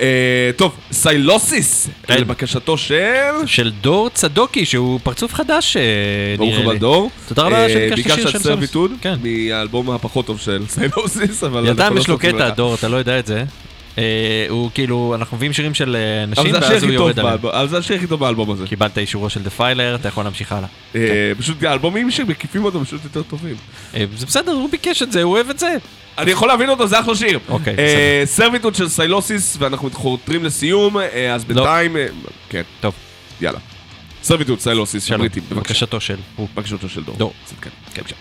אה, טוב, Sylosis, כן. לבקשתו של... של דור צדוקי, שהוא פרצוף חדש, אה, ברוך הבא. דור. תודה רבה אה, שביקשת שיר ביקשת של Servitude, כן. מהאלבום הפחות טוב של Sylosis, אבל... אנחנו לא יש לו קטע. דור, אתה לא יודע את זה. הוא כאילו, אנחנו מביאים שירים של נשים, ואז הוא יורד עליהם. אבל זה השיר הכי טוב באלבום הזה. קיבלת אישורו של דפיילר, אתה יכול להמשיך הלאה. אה, פשוט האלבומים שמקיפים אותו פשוט יותר טובים. זה בסדר, הוא ביקש את זה, הוא אוהב את זה. אני יכול להבין אותו, זה אחלה שיר. אוקיי, אה, Servitude של Sylosis, ואנחנו חותרים לסיום, אה, אז לא. בינתיים... אה, כן, טוב, יאללה. Servitude, Sylosis, של בריטים, בבקשה. בקשתו של. הוא. בקשתו של דור. דור. כן, כן. בבקשה.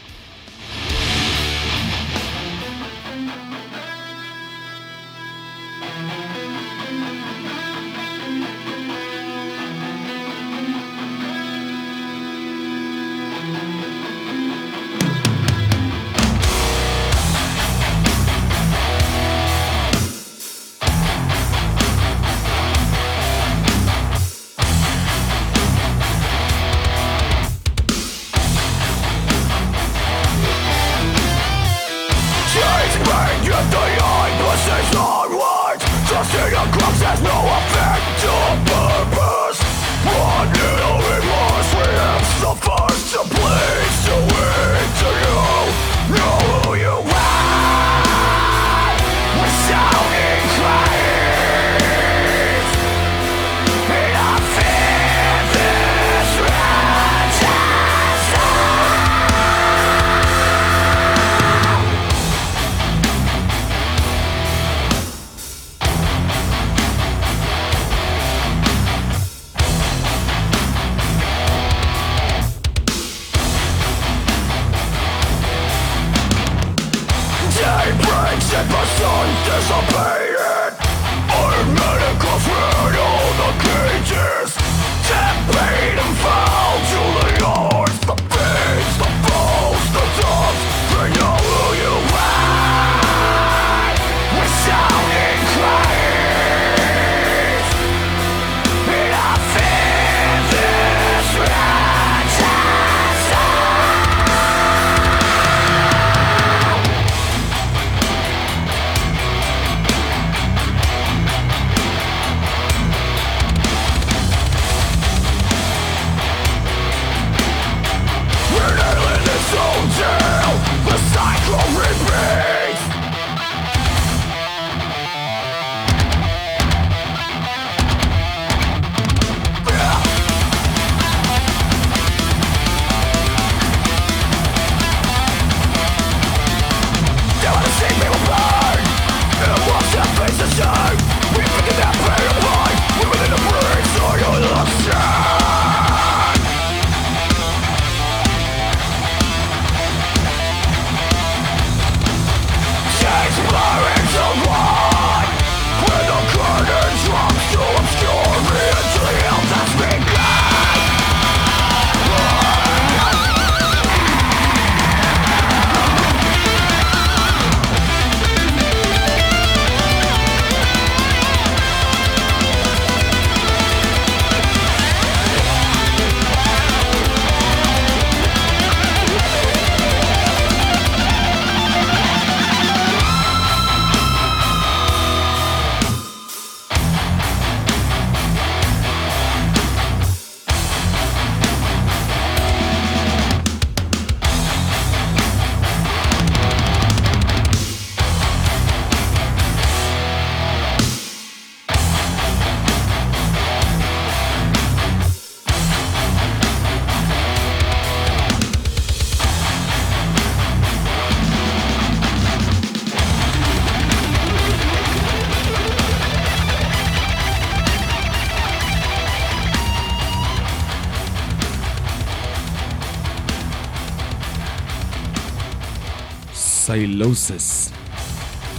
Sylosis.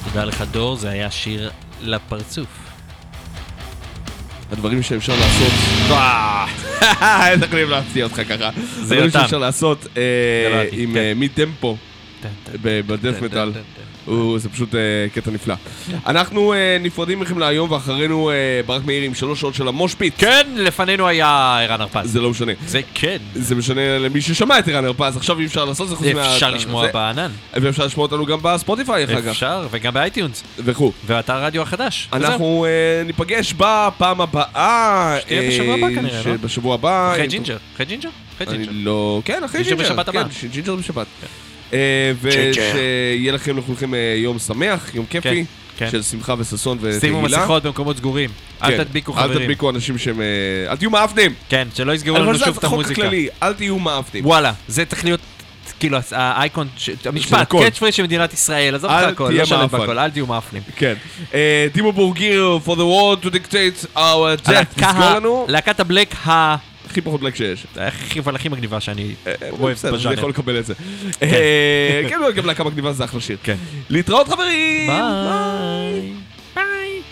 תודה לך דור, זה היה שיר לפרצוף. הדברים שאפשר לעשות... איזה יכולים להפתיע אותך ככה. הדברים יותם. שאפשר לעשות אה, זה עם כן. אה, mid-tempo ב death metal. זה פשוט אה, קטע נפלא. אנחנו אה, נפרדים מכם להיום, ואחרינו אה, ברק מאיר עם שלוש שעות של ה moshpit. כן, לפנינו היה ערן הרפז. זה לא משנה. זה כן. זה משנה למי ששמע את ערן הרפז, עכשיו אי אפשר לעשות זה חוץ מה... אפשר לשמוע בענן. ואפשר לשמוע אותנו גם בספוטיפיי, אחר כך. אפשר, וגם ב iTunes. וכו'. ואתר הרדיו החדש. אנחנו ניפגש בפעם הבאה. שתהיה בשבוע הבא כנראה, לא? בשבוע הבא. אחרי ג'ינג'ר. אחרי ג'ינג'ר? אחרי אני ג'ינג'ר. לא... כן, אחרי ג'ינג'ר ג'ינג'ר. בשבת כן, הבאה. ג'ינג'ר בשבת. אה, ג'ינג'ר. ושיהיה לכם לכולכם אה, יום שמח, יום כיפי, כן, כן. של שמחה וששון ותהילה. שימו מסכות במקומות סגורים. אל כן, תדביקו אל חברים. תדביקו אנשים שהם... אה, אל תהיו מאפנים. כן, שלא יסגרו לנו שוב את המוזיקה. הכללי, אל תהיו מאפנים. וואלה, זה צריך להיות, כאילו, האייקון, המשפט. catch phrase של מדינת ישראל, עזוב אל אותך הכל, לא שלם. בכל, אל תהיו מאפנים. כן. דימו בורגיר, for the world to dictate our death. תזכור ה- לנו, להקת הבלק ה... הכי פחות בלק שיש. הכי אבל הכי מגניבה שאני אה, אוהב בסדר, אני בז'אנר. יכול לקבל את זה. אה, כן, גם להקה מגניבה זה אחלה שיר. כן. להתראות חברים! ביי. ביי.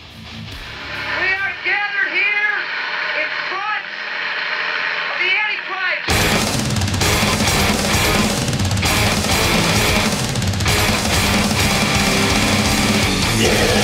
We